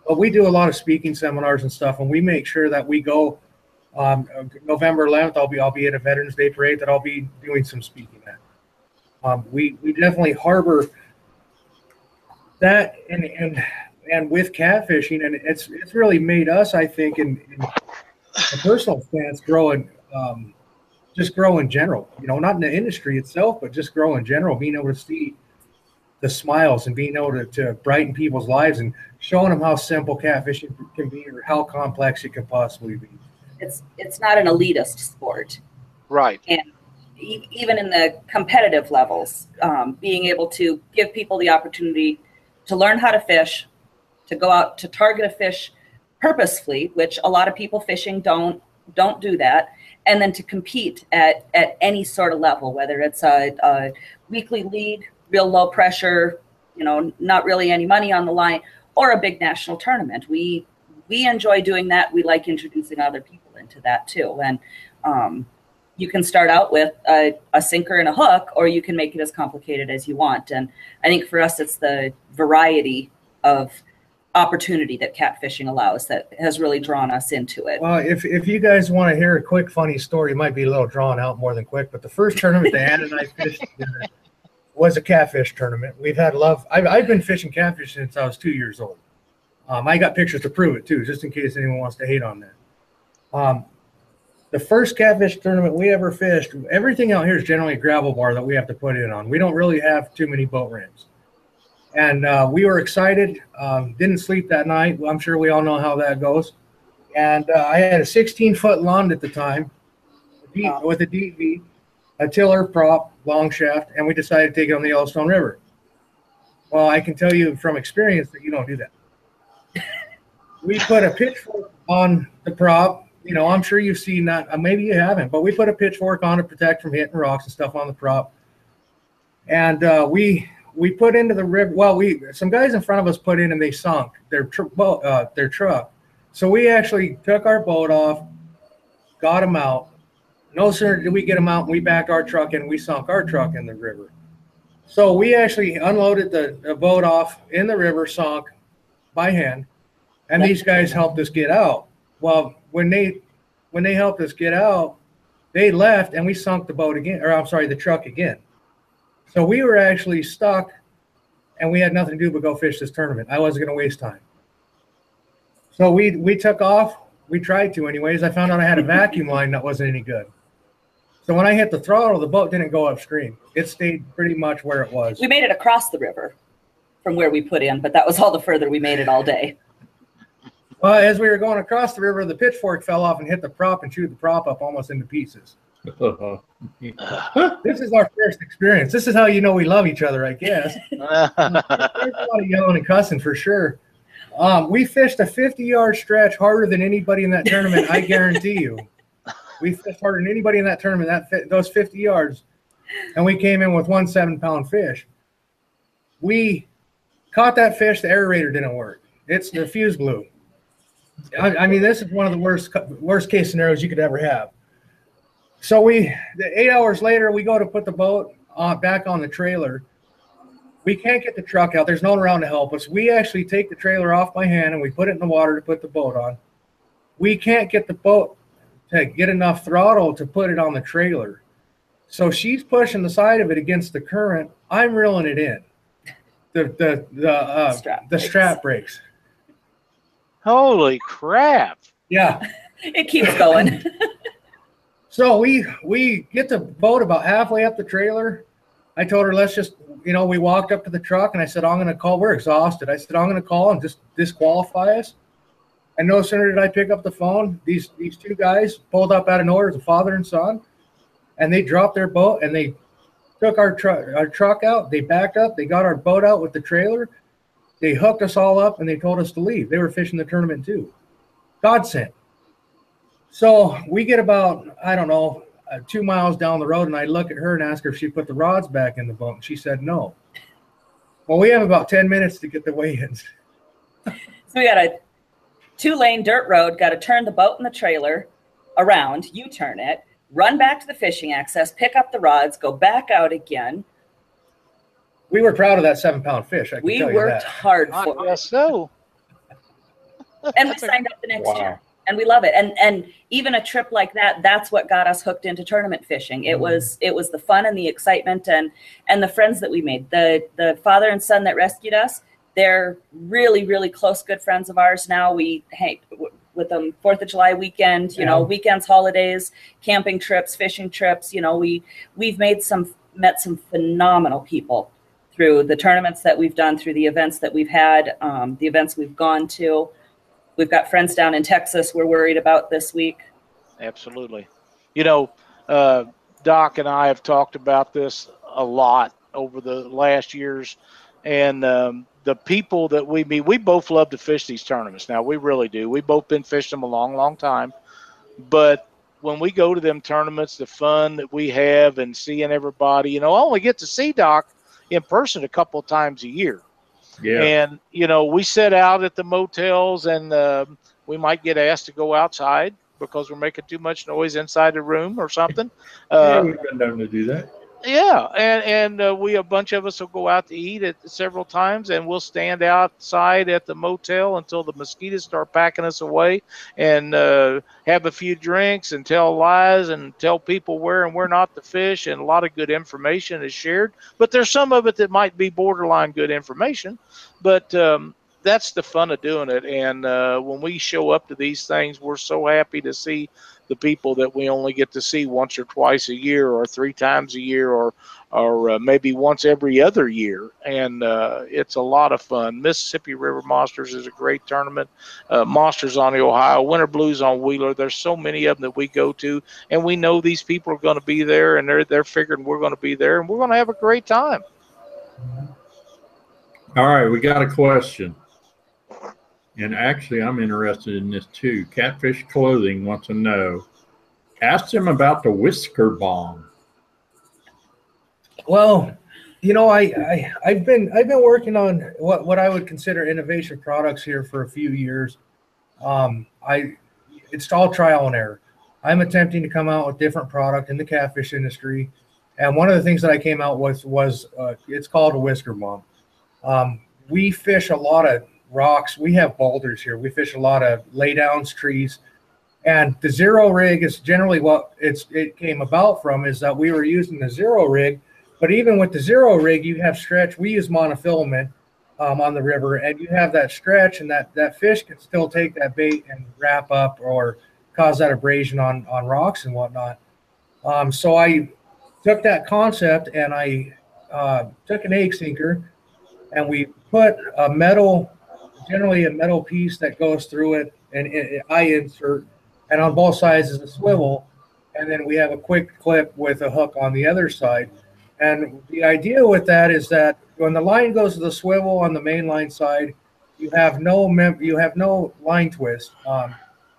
But we do a lot of speaking seminars and stuff, and we make sure that we go. Um, November 11th, I'll be I'll be at a Veterans Day parade that I'll be doing some speaking at. Um, we we definitely harbor that and and and with catfishing, and it's it's really made us, I think, in, in a personal stance, grow an, um, just grow in general. You know, not in the industry itself, but just grow in general. Being able to see the smiles and being able to, to brighten people's lives and showing them how simple catfishing can be or how complex it can possibly be. It's it's not an elitist sport. Right. E- even in the competitive levels, um, being able to give people the opportunity to learn how to fish, to go out to target a fish purposefully, which a lot of people fishing don't don't do that, and then to compete at at any sort of level, whether it's a, a weekly league, real low pressure, you know, not really any money on the line, or a big national tournament. We we enjoy doing that. We like introducing other people into that too, and um, you can start out with a, a, sinker and a hook, or you can make it as complicated as you want. And I think for us, it's the variety of opportunity that catfishing allows that has really drawn us into it. Well, if, if you guys want to hear a quick, funny story, it might be a little drawn out more than quick, but the first tournament that Ann and <laughs> I fished together was a catfish tournament. We've had love. I've, I've been fishing catfish since I was two years old. Um, I got pictures to prove it too, just in case anyone wants to hate on that. Um, the first catfish tournament we ever fished, everything out here is generally a gravel bar that we have to put in on. We don't really have too many boat ramps. And uh, we were excited. Um, didn't sleep that night. I'm sure we all know how that goes. And uh, I had a 16 foot Lund at the time with a DV, a tiller prop, long shaft, and we decided to take it on the Yellowstone River. Well, I can tell you from experience that you don't do that. <laughs> we put a pitchfork on the prop. You know, I'm sure you've seen that. Uh, maybe you haven't, but we put a pitchfork on to protect from hitting rocks and stuff on the prop. And uh, we we put into the river. Well, we some guys in front of us put in and they sunk their tr- boat, uh, their truck. So we actually took our boat off, got them out. No sooner did we get them out, and we backed our truck and we sunk our truck in the river. So we actually unloaded the, the boat off in the river, sunk by hand, and these guys helped us get out. Well, when they when they helped us get out, they left and we sunk the boat again, or I'm sorry, the truck again. So we were actually stuck and we had nothing to do but go fish this tournament. I wasn't going to waste time. So we we took off. We tried to anyways. I found out I had a vacuum line that wasn't any good. So when I hit the throttle, the boat didn't go upstream. It stayed pretty much where it was. We made it across the river from where we put in, but that was all the further we made it all day. Well, as we were going across the river, the pitchfork fell off and hit the prop and chewed the prop up almost into pieces. This is our first experience. This is how you know we love each other, I guess. <laughs> There's a lot of yelling and cussing for sure. Um, we fished a 50 yard stretch harder than anybody in that tournament. I guarantee you. We fished harder than anybody in that tournament. That fit, those 50 yards, and we came in with one seven pound fish. We caught that fish. The aerator didn't work. It's the fuse blew. I, I mean, this is one of the worst worst case scenarios you could ever have. So we, eight hours later, we go to put the boat on, back on the trailer. We can't get the truck out. There's no one around to help us. We actually take the trailer off by hand and we put it in the water to put the boat on. We can't get the boat to get enough throttle to put it on the trailer. So she's pushing the side of it against the current. I'm reeling it in. The the the uh, strap the breaks. strap breaks. Holy crap! Yeah, <laughs> it keeps going. <laughs> So we we get the boat about halfway up the trailer. I told her let's just you know we walked up to the truck and I said I'm going to call. We're exhausted. I said I'm going to call and just disqualify us. And no sooner did I pick up the phone, these these two guys pulled up out of nowhere as a father and son, and they dropped their boat and they took our truck our truck out. They backed up. They got our boat out with the trailer. They hooked us all up and they told us to leave. They were fishing the tournament too. God sent. So we get about, I don't know, uh, two miles down the road, and I look at her and ask her if she put the rods back in the boat. She said no. Well, we have about 10 minutes to get the weigh-ins. so we got a two lane dirt road, got to turn the boat and the trailer around, you turn it, run back to the fishing access, pick up the rods, go back out again. We were proud of that seven pound fish. we worked hard for it. Yes, so. and we signed up the next wow. year and we love it. And and even a trip like that that's what got us hooked into tournament fishing. It mm was it was the fun and the excitement and and the friends that we made. The the father and son that rescued us they're really really close good friends of ours now. We hang with them Fourth of July weekend, you know, weekends, holidays, camping trips, fishing trips. You know, we we've made some met some phenomenal people through the tournaments that we've done, through the events that we've had, um, the events we've gone to. We've got friends down in Texas we're worried about this week. Absolutely. You know, uh, Doc and I have talked about this a lot over the last years, and um, the people that we meet, we both love to fish these tournaments. Now, we really do. We've both been fishing them a long, long time. But when we go to them tournaments, the fun that we have and seeing everybody, you know, I only get to see Doc in person a couple of times a year. Yeah. And you know, we sit out at the motels, and um we might get asked to go outside because we're making too much noise inside the room or something. yeah, Uh, we've been known to do that. Yeah, and and uh, we a bunch of us will go out to eat it several times, and we'll stand outside at the motel until the mosquitoes start packing us away, and uh, have a few drinks and tell lies and tell people where and where not to fish, and a lot of good information is shared. But there's some of it that might be borderline good information, but um, that's the fun of doing it. And uh, when we show up to these things, we're so happy to see the people that we only get to see once or twice a year or three times a year or or uh, maybe once every other year. And uh, it's a lot of fun. Mississippi river monsters is a great tournament. Uh, monsters on the ohio winter blues on wheeler. There's so many of them that we go to. And we know these people are going to be there and they're they're figuring we're going to be there and we're going to have a great time. All right, we got a question. And actually, I'm interested in this too. Catfish Clothing wants to know. Ask them about the whisker bomb. Well, you know, I, I I've been I've been working on what what I would consider innovation products here for a few years. Um, I it's all trial and error. I'm attempting to come out with different product in the catfish industry, and one of the things that I came out with was uh, it's called a whisker bomb. Um, we fish a lot of rocks. We have boulders here. We fish a lot of laydowns, trees, and the zero rig is generally what it's it came about from is that we were using the zero rig but even with the zero rig, you have stretch. We use monofilament um, on the river, and you have that stretch, and that that fish can still take that bait and wrap up or cause that abrasion on on rocks and whatnot. Um, so I took that concept and I uh, took an egg sinker, and we put a metal, generally a metal piece that goes through it, and it, I insert, and on both sides is a swivel, and then we have a quick clip with a hook on the other side. And the idea with that is that when the line goes to the swivel on the main line side, you have no mem- you have no line twist. Um,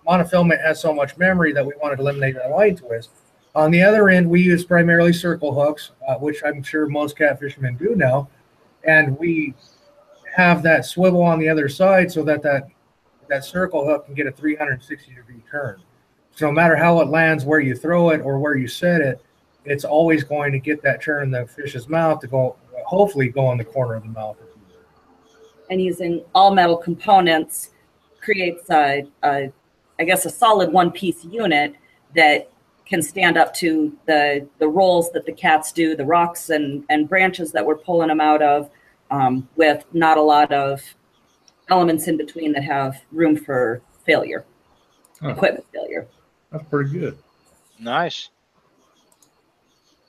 monofilament has so much memory that we wanted to eliminate that line twist. On the other end, we use primarily circle hooks, uh, which I'm sure most catfishermen do now, and we have that swivel on the other side so that that that circle hook can get a 360 degree turn. So no matter how it lands, where you throw it or where you set it, it's always going to get that turn in the fish's mouth to go, hopefully, go in the corner of the mouth. and using all metal components creates a, a I guess a solid one piece unit that can stand up to the the rolls that the cats do, the rocks and and branches that we're pulling them out of, um, with not a lot of elements in between that have room for failure, Huh. equipment failure. That's pretty good. nice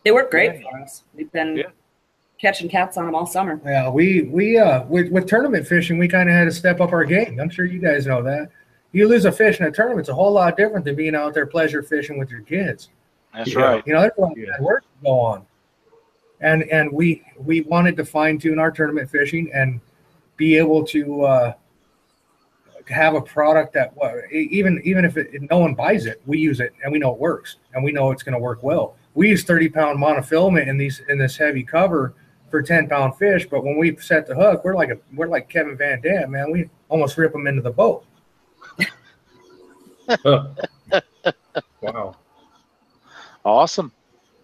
They work great Yeah. for us. We've been Yeah. catching cats on them all summer. Yeah, we we uh with, with tournament fishing, we kind of had to step up our game. I'm sure you guys know that. You lose a fish in a tournament, it's a whole lot different than being out there pleasure fishing with your kids. that's Yeah. right You know, there's a lot of Yeah. work to go on. And and we we wanted to fine tune our tournament fishing and be able to uh, have a product that even even if, it, if no one buys it, we use it and we know it works and we know it's going to work well. We use 30 pound monofilament in these in this heavy cover for 10 pound fish, but when we set the hook, we're like a we're like Kevin Van Dam, man. We almost rip them into the boat. <laughs> wow. awesome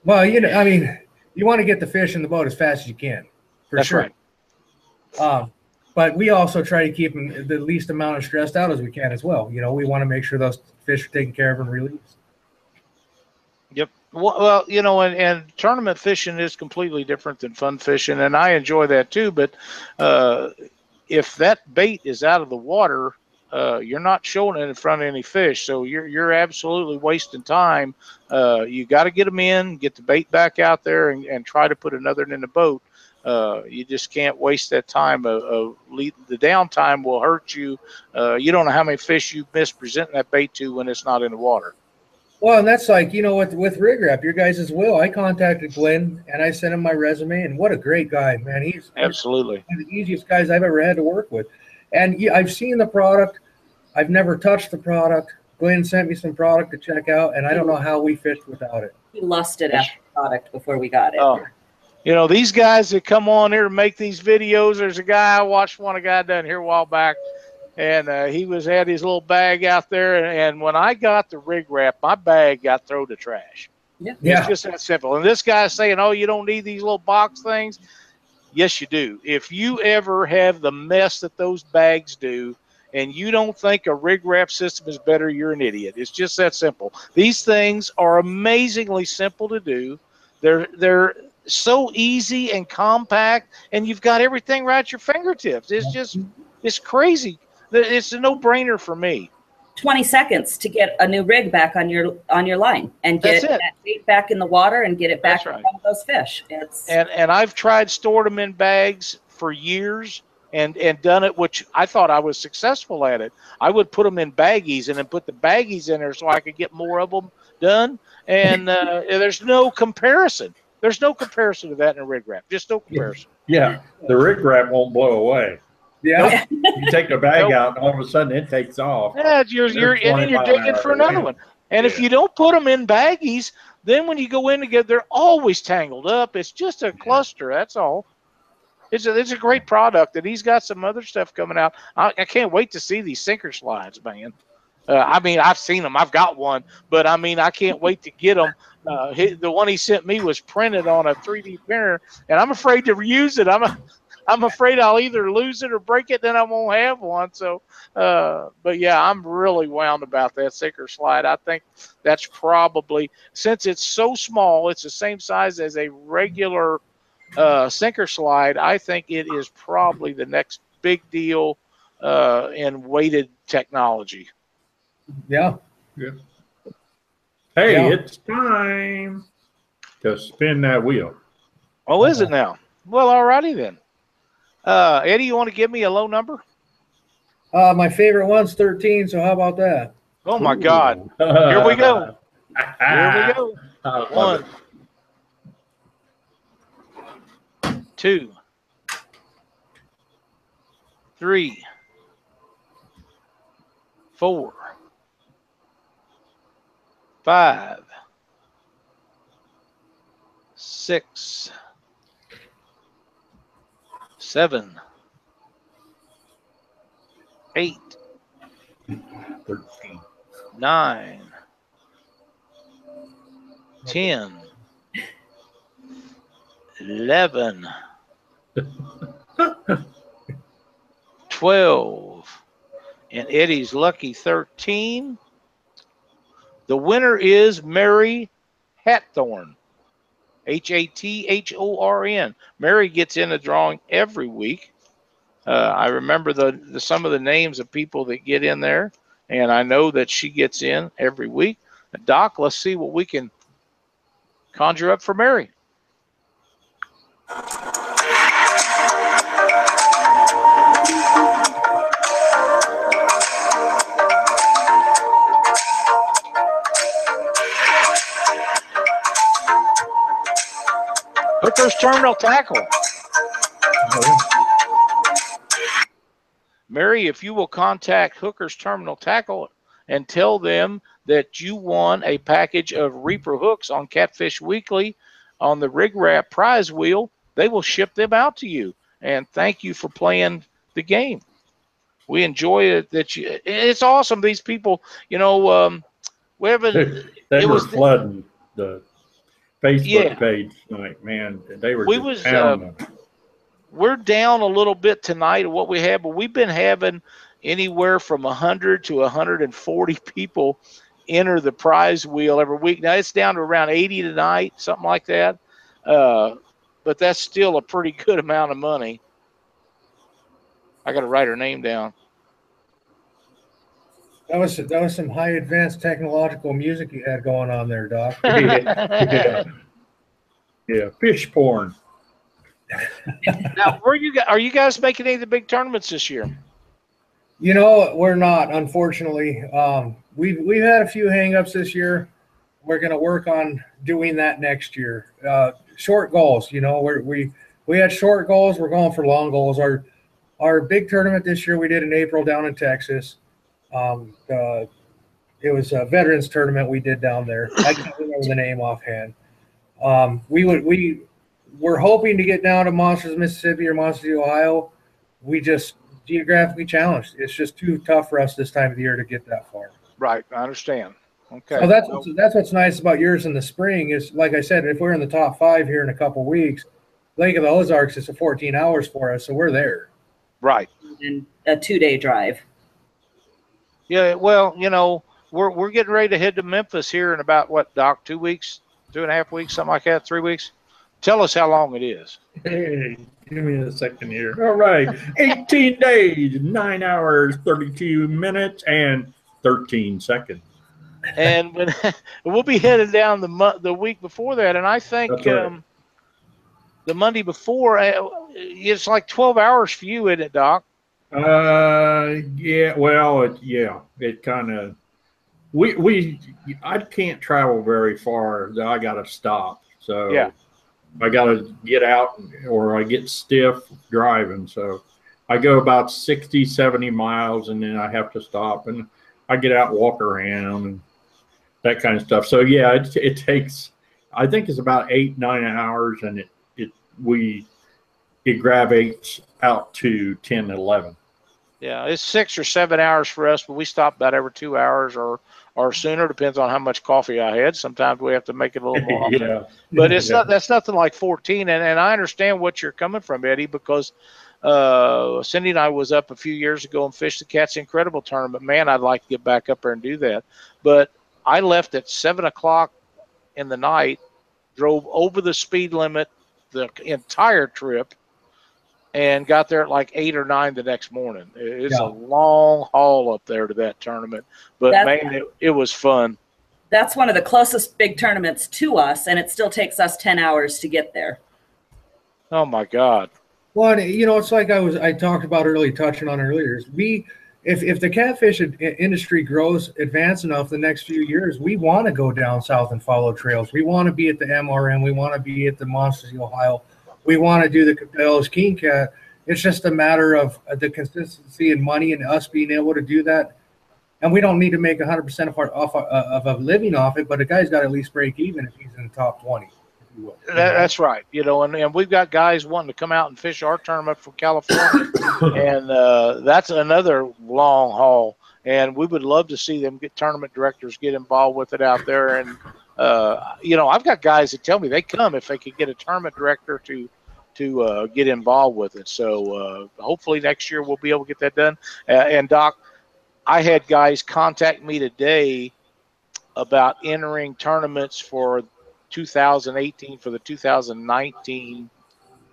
Well, you know, I mean, you want to get the fish in the boat as fast as you can, for That's sure. right. Um, but we also try to keep them the least amount of stressed out as we can as well. You know, we want to make sure those fish are taken care of and released. Yep. Well, well, you know, and, and tournament fishing is completely different than fun fishing, and I enjoy that too. But uh, if that bait is out of the water, uh, you're not showing it in front of any fish. So you're you're absolutely wasting time. Uh, you got to get them in, get the bait back out there, and, and try to put another one in the boat. Uh, you just can't waste that time. Of, of lead, the downtime will hurt you. Uh, you don't know how many fish you miss presenting that bait to when it's not in the water. Well, and that's like you know with with Rig Wrap, your guys as well. I contacted Glenn and I sent him my resume, and what a great guy, man. He's Absolutely. one of the easiest guys I've ever had to work with. And I've seen the product. I've never touched the product. Glenn sent me some product to check out, and I don't know how we fished without it. We lusted after the product before we got it. Oh, you know these guys that come on here and make these videos. There's a guy I watched one a guy down here a while back, and uh, he was had his little bag out there. And, and when I got the rig wrap, my bag got thrown to trash. Yeah. Yeah. It's just that simple. And this guy's saying, "Oh, you don't need these little box things." Yes, you do. If you ever have the mess that those bags do, and you don't think a rig wrap system is better, you're an idiot. It's just that simple. These things are amazingly simple to do. They're they're so easy and compact, and you've got everything right at your fingertips. It's just it's crazy. It's a no brainer for me. 20 seconds to get a new rig back on your on your line and get That's it. that bait back in the water and get it back That's right. in those fish. It's and and I've tried stored them in bags for years and and done it which I thought I was successful at it. I would put them in baggies and then put the baggies in there so I could get more of them done and uh, there's no comparison. There's no comparison to that in a rig wrap. Just no comparison. Yeah, the rig wrap won't blow away. Yeah. You take the bag Nope. out, and all of a sudden it takes off. Yeah, you're you're and then you're digging for another one. And if you don't put them in baggies, then when you go in together, they're always tangled up. It's just a cluster. That's all. It's a it's a great product, and he's got some other stuff coming out. I, I can't wait to see these sinker slides, man. Uh, I mean, I've seen them. I've got one, but I mean, I can't wait to get them. Uh, he, the one he sent me was printed on a 3D printer, and I'm afraid to use it. I'm a, <laughs> I'm afraid I'll either lose it or break it, then I won't have one. So, uh, but yeah, I'm really wound about that sinker slide. I think that's probably since it's so small, it's the same size as a regular uh, sinker slide. I think it is probably the next big deal uh, in weighted technology. Yeah. yeah. Hey, Yeah. it's time to spin that wheel. Oh, is it now? Well, all righty then. Uh, Eddie, you want to give me a low number? Uh, my favorite one's 13, so how about that? Oh my God! Here we go. <laughs> Here we go. One, it. Two, three, four, five, six, seven, eight, Thirteen. nine, ten, eleven, twelve, and Eddie's lucky thirteen. The winner is Mary Hathorn. H A T H O R N. Mary gets in the drawing every week. Uh, I remember the, the some of the names of people that get in there, and I know that she gets in every week. Doc, let's see what we can conjure up for Mary. Hooker's terminal tackle. Mary, if you will contact Hooker's Terminal Tackle and tell them that you won a package of Reaper hooks on Catfish Weekly on the Rig Wrap prize wheel, they will ship them out to you. And thank you for playing the game. We enjoy it that you. It's awesome. These people, you know, um, we haven't. They It were was- flooding the Facebook Yeah. page tonight, man. They were We was, uh, we're down a little bit tonight of what we have, but we've been having anywhere from 100 to 140 people enter the prize wheel every week. Now it's down to around 80 tonight, something like that. Uh, but that's still a pretty good amount of money. I got to write her name down. That was that was some high advanced technological music you had going on there, Doc. <laughs> yeah. yeah, fish porn. now, where you are you guys making any of the big tournaments this year? You know, we're not, unfortunately. Um, we've we've had a few hangups this year. We're going to work on doing that next year. Uh, short goals, you know, we're, we we had short goals. We're going for long goals. Our our big tournament this year we did in April down in Texas. Um, uh, it was a veterans tournament we did down there. I can't remember the name offhand. Um, we would we were hoping to get down to Monsters Mississippi or Monsters Ohio. We just geographically challenged. It's just too tough for us this time of the year to get that far. Right, I understand. Okay. So that's what's, that's what's nice about yours in the spring is like I said, if we're in the top five here in a couple weeks, Lake of the Ozarks is a 14 hours for us, so we're there. right. And a two day drive. Yeah. Well, you know, we're we're getting ready to head to Memphis here in about what, Doc? Two weeks, two and a half weeks, something like that. Three weeks. Tell us how long it is. Hey, give me a second here. All right. <laughs> 18 days, 9 hours, 32 minutes, and 13 seconds. and when, <laughs> we'll be headed down the mo- the week before that, and I think right. um, the Monday before uh, it's like twelve hours for you, isn't it, Doc? Uh, yeah, well, it, yeah, it kind of, we, we, I can't travel very far. I got to stop. So, Yeah. I got to get out or I get stiff driving. So, I go about 60, 70 miles and then I have to stop and I get out, walk around and that kind of stuff. So, yeah, it, it takes, I think it's about eight, nine hours and it, it, we, it gravitates out to 10, 11. Yeah, it's six or seven hours for us, but we stop about every two hours or or sooner. Depends on how much coffee I had. Sometimes we have to make it a little <laughs> more. often. yeah. but it's Yeah. not that's nothing like 14 and, and i understand what you're coming from eddie because uh, cindy and i was up a few years ago and fished the cats incredible tournament man i'd like to get back up there and do that but i left at seven o'clock in the night drove over the speed limit the entire trip and got there at like eight or nine the next morning it's Yeah. a long haul up there to that tournament but That's- man it, it was fun That's one of the closest big tournaments to us, and it still takes us 10 hours to get there. oh my god Well, you know, it's like I was I talked about early, touching on earlier. is We, if if the catfish industry grows advance enough the next few years, we want to go down south and follow trails. We want to be at the MRM. We want to be at the Monsters of Ohio. We want to do the Cabela's King Cat. It's just a matter of uh, the consistency and money and us being able to do that. And we don't need to make 100% of, our, off, uh, of a living off it, but a guy's got to at least break even if he's in the top 20. If you will. That, that's right. You know, and, and we've got guys wanting to come out and fish our tournament from California, <coughs> and uh, that's another long haul. And we would love to see them get tournament directors get involved with it out there. And uh, you know, I've got guys that tell me they come if they could get a tournament director to to uh, get involved with it. So uh, hopefully next year we'll be able to get that done. And Doc, I had guys contact me today about entering tournaments for 2018 for the 2019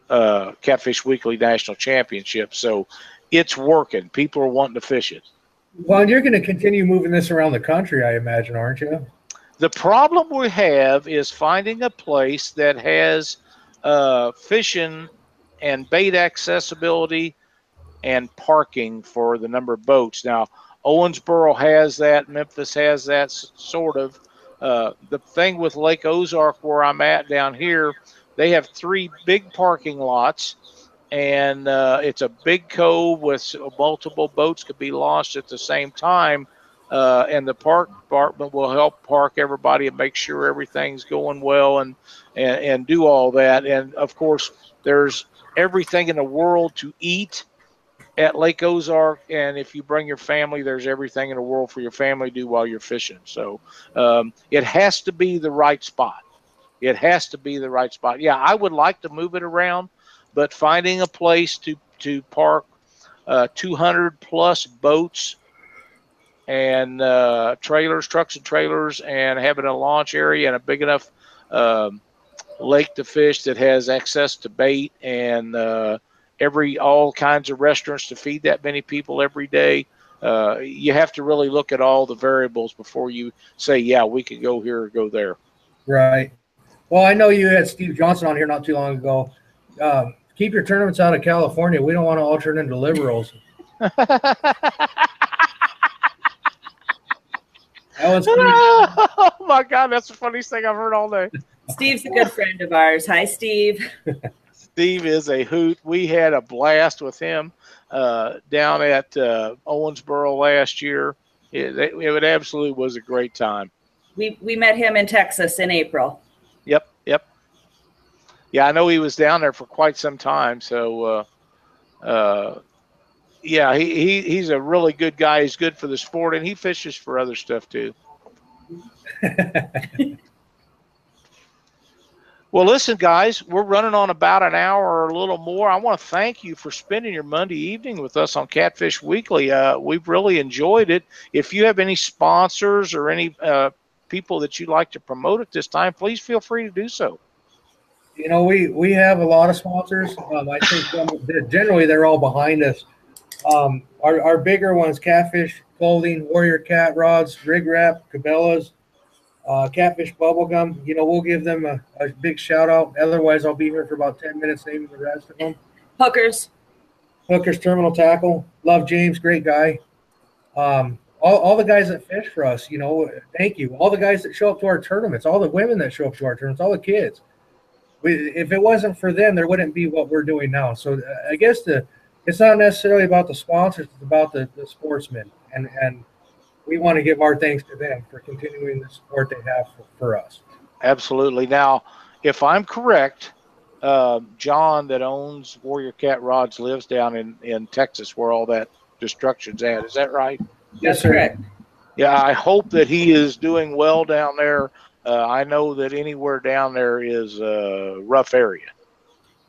uh, Catfish Weekly National Championship. So it's working. People are wanting to fish it. Well, you're going to continue moving this around the country, I imagine, aren't you? The problem we have is finding a place that has uh, fishing and bait accessibility and parking for the number of boats. Now, Owensboro has that, Memphis has that, sort of. Uh, the thing with Lake Ozark, where I'm at down here, they have three big parking lots, and uh, it's a big cove with multiple boats could be launched at the same time. Uh, and the park department will help park everybody and make sure everything's going well and, and and do all that. And of course, there's everything in the world to eat at Lake Ozark, and if you bring your family, there's everything in the world for your family to do while you're fishing. So um, it has to be the right spot. It has to be the right spot. Yeah, I would like to move it around, but finding a place to to park uh, 200 plus boats and uh, trailers, trucks and trailers, and having a launch area and a big enough um, lake to fish that has access to bait and uh, every all kinds of restaurants to feed that many people every day. uh, you have to really look at all the variables before you say, yeah, we could go here or go there. Right. Well, I know you had Steve Johnson on here not too long ago. Um, keep your tournaments out of California. We don't want to all turn into liberals. <laughs> That was pretty- <laughs> oh my God, that's the funniest thing I've heard all day. Steve's a good friend of ours. Hi, Steve. Steve is a hoot. We had a blast with him uh, down at uh, Owensboro last year. It, it, it absolutely was a great time. We we met him in Texas in April. Yep, yep. Yeah, I know he was down there for quite some time. So, uh, uh, yeah, he, he he's a really good guy. He's good for the sport, and he fishes for other stuff too. <laughs> Well, listen, guys, we're running on about an hour or a little more. I want to thank you for spending your Monday evening with us on Catfish Weekly. Uh, we've really enjoyed it. If you have any sponsors or any uh, people that you'd like to promote at this time, please feel free to do so. you know, we we have a lot of sponsors. Um, I think um, generally they're all behind us. Um, our, our bigger ones: Catfish Clothing, Warrior Cat Rods, Rig Wrap, Cabela's, uh, Catfish Bubblegum. You know, we'll give them a, a big shout out. Otherwise, I'll be here for about ten minutes naming the rest of them. Hookers. Hookers Terminal Tackle. Love James, great guy. Um, all, all the guys that fish for us, you know, thank you. All the guys that show up to our tournaments, all the women that show up to our tournaments, all the kids. We, if it wasn't for them, there wouldn't be what we're doing now. So uh, I guess the it's not necessarily about the sponsors; it's about the, the sportsmen, and and we want to give our thanks to them for continuing the support they have for, for us. Absolutely. Now, if I'm correct, uh, John that owns Warrior Cat Rods lives down in, in Texas where all that destruction's at. Is that right? Yes, sir. correct. Yeah, I hope that he is doing well down there. Uh, I know that anywhere down there is a rough area.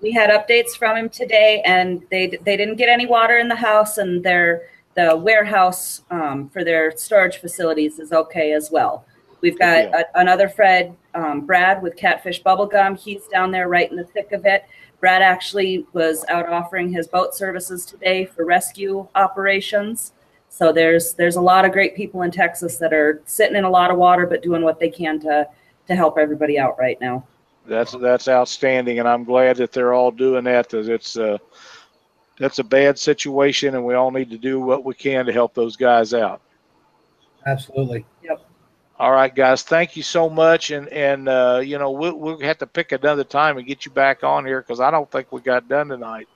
We had updates from him today, and they they didn't get any water in the house, and their the warehouse um, for their storage facilities is okay as well. We've got Yeah. a, another Fred, um, Brad with Catfish Bubblegum. He's down there right in the thick of it. Brad actually was out offering his boat services today for rescue operations. So there's there's a lot of great people in Texas that are sitting in a lot of water, but doing what they can to to help everybody out right now. That's that's outstanding, and I'm glad that they're all doing that. That it's uh, that's a bad situation, and we all need to do what we can to help those guys out. Absolutely. Yep. All right, guys. Thank you so much, and and uh, you know we'll we'll have to pick another time and get you back on here because I don't think we got done tonight.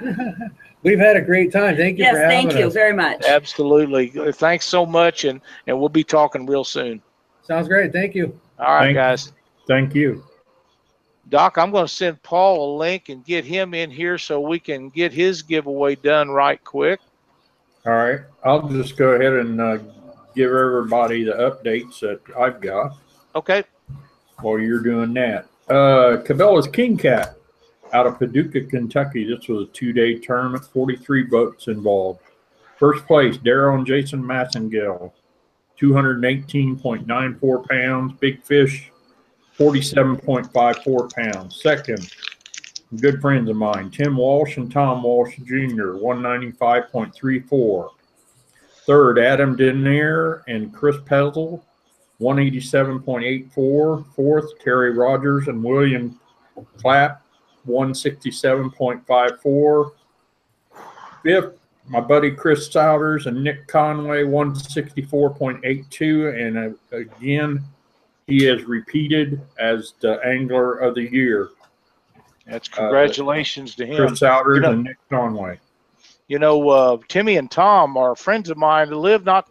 <laughs> We've had a great time. Thank you Yes, for having thank you us. very much. Absolutely. Thanks so much, and and we'll be talking real soon. Sounds great. Thank you. All right, Thank- guys. Thank you. Doc, I'm going to send Paul a link and get him in here so we can get his giveaway done right quick. All right. I'll just go ahead and uh, give everybody the updates that I've got Okay. while you're doing that. Uh, Cabela's King Cat out of Paducah, Kentucky. This was a two day tournament, 43 boats involved. First place, Daryl and Jason Massengill, 218.94 pounds. Big fish, 47.54 pounds. Second, good friends of mine, Tim Walsh and Tom Walsh Jr., 195.34. Third, Adam Denier and Chris Pezel, 187.84. Fourth, Terry Rogers and William Clapp, 167.54. Fifth, my buddy Chris Souders and Nick Conway, 164.82. And uh, again, he has repeated as the angler of the year. That's congratulations to him. Chris Souders You know- and Nick Conway. You know, uh, Timmy and Tom are friends of mine that live not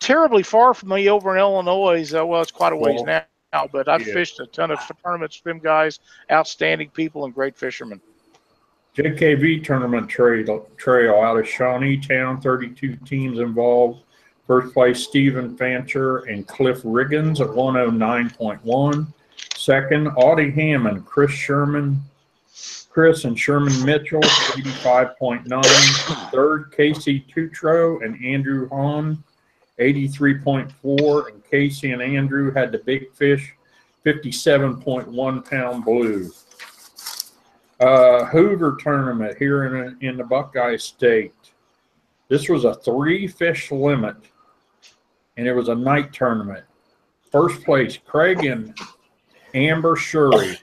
terribly far from me over in Illinois. Uh, well, it's quite a ways Well, now, but I've yeah. fished a ton of tournaments with them guys. Outstanding people and great fishermen. JKV tournament trail, trail out of Shawneetown, 32 teams involved. First place, Stephen Fancher and Cliff Riggins at 109.1. Second, Audie Hammond, Chris Sherman, Chris and Sherman Mitchell, 85.9. Third, Casey Tutro and Andrew Hahn, 83.4. And Casey and Andrew had the big fish, 57.1 pound blue. Uh, Hoover tournament here in, in the Buckeye State. This was a three fish limit, and it was a night tournament. First place, Craig and Amber Shurry,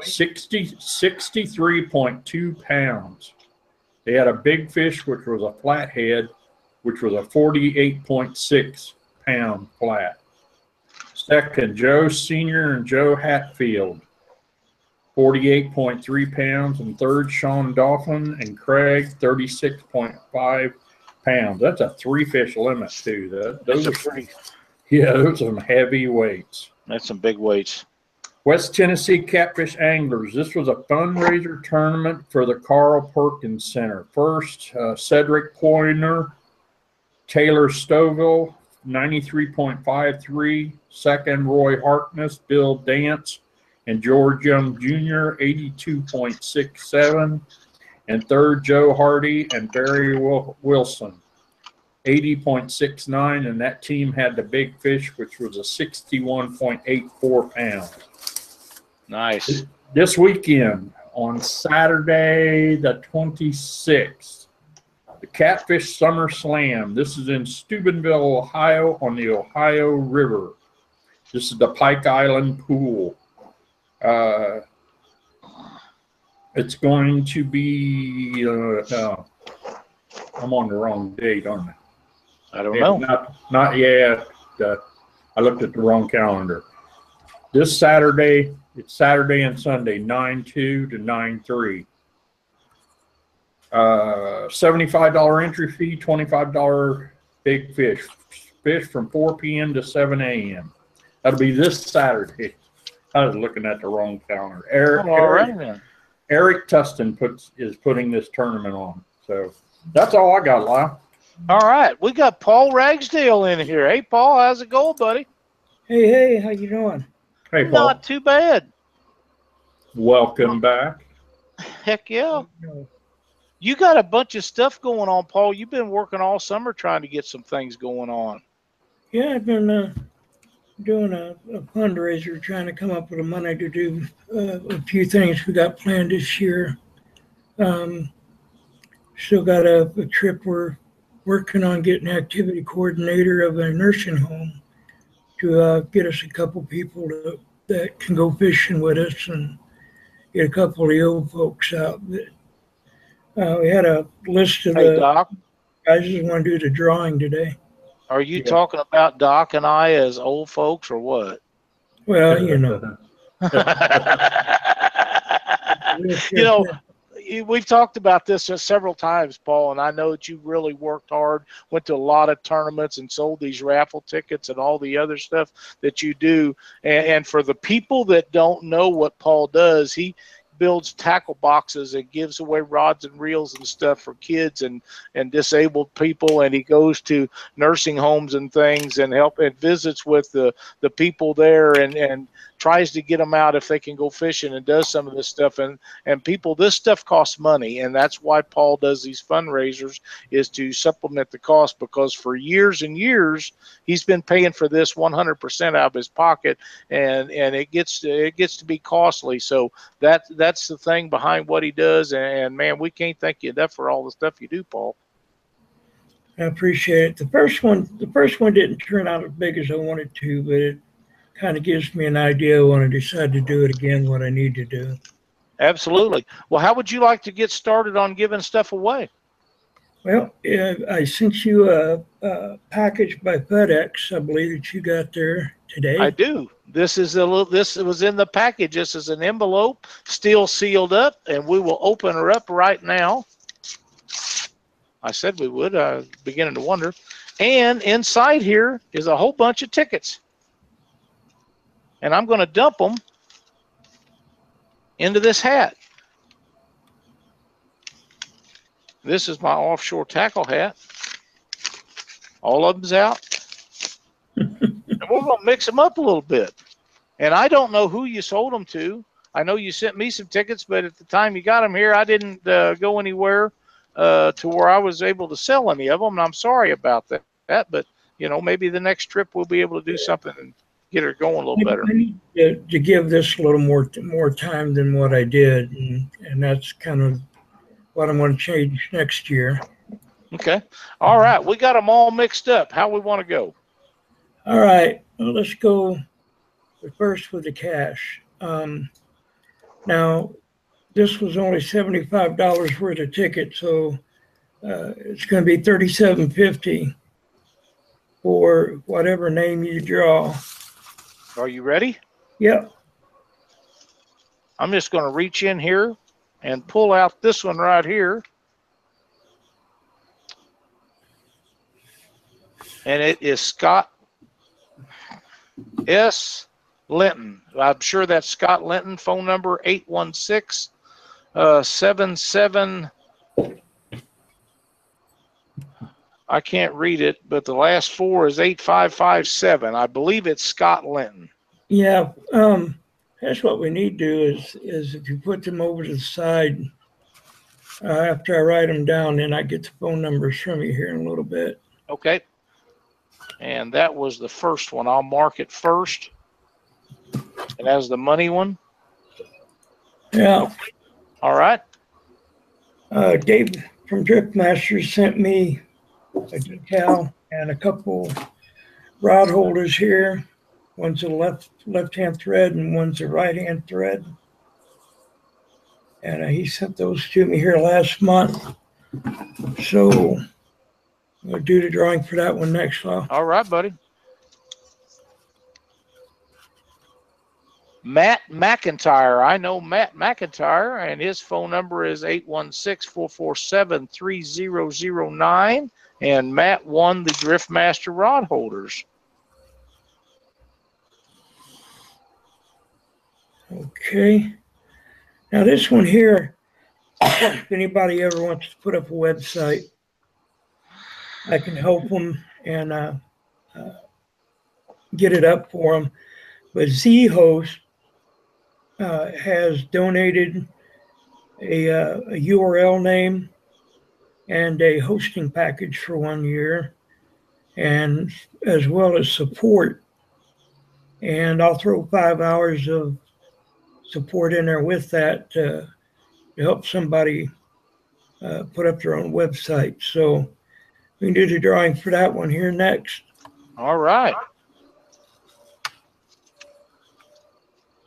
60, 63.2 pounds. They had a big fish, which was a flathead, which was a 48.6 pound flat. Second, Joe Senior and Joe Hatfield, 48.3 pounds. And third, Sean Dolphin and Craig, 36.5 pounds. That's a three fish limit, too. That, those That's are pretty. yeah, those are some heavy weights. That's some big weights. West Tennessee Catfish Anglers. This was a fundraiser tournament for the Carl Perkins Center. First, uh, Cedric Poiner, Taylor Stovall, 93.53. Second, Roy Harkness, Bill Dance, and George Young Jr., 82.67. And third, Joe Hardy and Barry Wilson, 80.69. And that team had the big fish, which was a 61.84 pound Nice. this weekend on Saturday, the 26th, the Catfish Summer Slam. This is in Steubenville, Ohio, on the Ohio River. This is the Pike Island Pool. Uh, it's going to be, uh, uh, I'm on the wrong date, aren't I? I don't Yeah, know. Not, not yet. Uh, I looked at the wrong calendar. This Saturday, it's Saturday and Sunday, nine two to nine three. Uh, seventy-five dollar entry fee, twenty-five dollar big fish. Fish from four p.m. to seven a.m. That'll be this Saturday. I was looking at the wrong calendar. Eric, all right then. Eric Tustin puts is putting this tournament on. So that's all I got, Lyle. All right. We got Paul Ragsdale in here. Hey, Paul, how's it going, buddy? Hey, hey, how you doing? Hey, Paul. Not too bad. Welcome back. Heck yeah. You got a bunch of stuff going on, Paul. You've been working all summer trying to get some things going on. Yeah, I've been uh, doing a, a fundraiser, trying to come up with the money to do uh, a few things we got planned this year. Um, still got a, a trip we're working on getting activity coordinator of a nursing home to uh, get us a couple people to, that can go fishing with us and get a couple of the old folks out. But, uh, we had a list of Hey, the Doc, guys just want to do the drawing today. Are you Yeah. talking about Doc and I as old folks or what? Well, you know, <laughs> you know, we've talked about this several times, Paul, and I know that you really worked hard, went to a lot of tournaments and sold these raffle tickets and all the other stuff that you do. And, and for the people that don't know what Paul does, he builds tackle boxes and gives away rods and reels and stuff for kids and and disabled people. And he goes to nursing homes and things and help and visits with the the people there. And and tries to get them out if they can go fishing and does some of this stuff. And and people this stuff costs money. And that's why paul does these fundraisers is to supplement the cost because for years and years he's been paying for this 100% out of his pocket and and it gets to, it gets to be costly. So that that's the thing behind what he does. And, man we can't thank you enough for all the stuff you do paul. I appreciate it. The first one, the first one didn't turn out as big as I wanted to, but it kind of gives me an idea when I decide to do it again, what I need to do. absolutely well how would you like to get started on giving stuff away Well, uh, I sent you a, a package by FedEx, I believe that you got there today. I do. This is a little. This was in the package. This is an envelope, still sealed up, and we will open her up right now. I said we would. I was beginning to wonder. And inside here is a whole bunch of tickets, and I'm going to dump them into this hat. This is my offshore tackle hat. All of them's out <laughs> and we're gonna mix them up a little bit. And I don't know who you sold them to. I know you sent me some tickets, but at the time you got them here, I didn't uh, go anywhere uh, to where I was able to sell any of them. And I'm sorry about that. That, but you know, maybe the next trip we'll be able to do something get her going a little better. I need to, to give this a little more more time than what I did, and, and that's kind of what I'm going to change next year. Okay. All right. We got them all mixed up. How we want to go? All right, well, let's go first with the cash. Um, now, this was only seventy-five dollars worth of ticket, so uh, it's going to be thirty-seven fifty for whatever name you draw. Are you ready? Yeah. I'm just going to reach in here and pull out this one right here. And it is Scott S. Linton. I'm sure that's Scott Linton. Phone number 816 uh, 77. I can't read it, but the last four is 8557. I believe it's Scott Linton. Yeah. Um, that's what we need to do is is if you put them over to the side uh, after I write them down, then I get the phone numbers from you here in a little bit. Okay. And that was the first one. I'll mark it first. And as the money one. Yeah. All right. Uh, Dave from Drift Masters sent me a decal and a couple rod holders here. One's a left left hand thread and one's a right hand thread. And uh, he sent those to me here last month. So I'll do the drawing for that one next fall. All right, buddy. Matt McIntyre. I know Matt McIntyre, and his phone number is 816 447 3009. And Matt won the Driftmaster rod holders. Okay. Now this one here, <coughs> if anybody ever wants to put up a website, I can help them and uh, uh, get it up for them. But Z-Host uh, has donated a, uh, a URL name and a hosting package for one year, and as well as support. And I'll throw five hours of support in there with that uh, to help somebody uh, put up their own website. So we can do the drawing for that one here next. All right.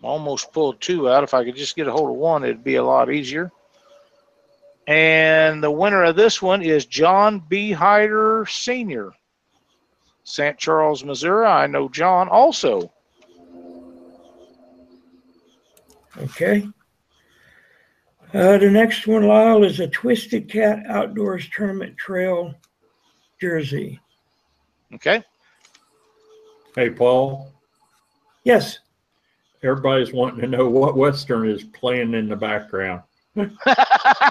Almost pulled two out. If I could just get a hold of one, it'd be a lot easier. And the winner of this one is John B. Hyder Sr., St. Charles, Missouri. I know John also. Okay. Uh, the next one, Lyle, is a Twisted Cat Outdoors Tournament Trail jersey. Okay. Hey, Paul, Yes. everybody's wanting to know what Western is playing in the background. <laughs>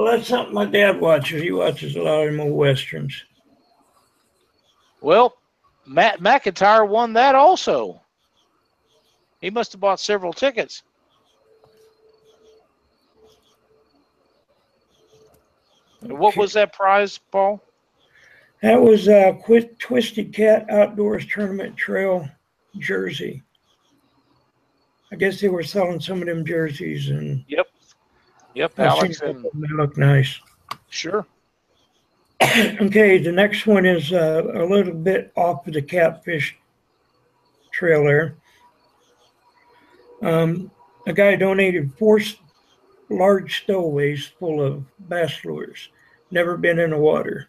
Well, that's something my dad watches. He watches a lot of them old westerns. well, Matt McIntyre won that also. He must have bought several tickets. What was that prize, Paul? That was a Quit Twisted Cat Outdoors Tournament Trail jersey. I guess they were selling some of them jerseys, and Yep. Yep, I've Alex and couple of them. they look nice. sure. <clears throat> okay, the next one is uh, a little bit off of the catfish trail there. Um, a guy donated four s- large stowaways full of bass lures. Never been in the water.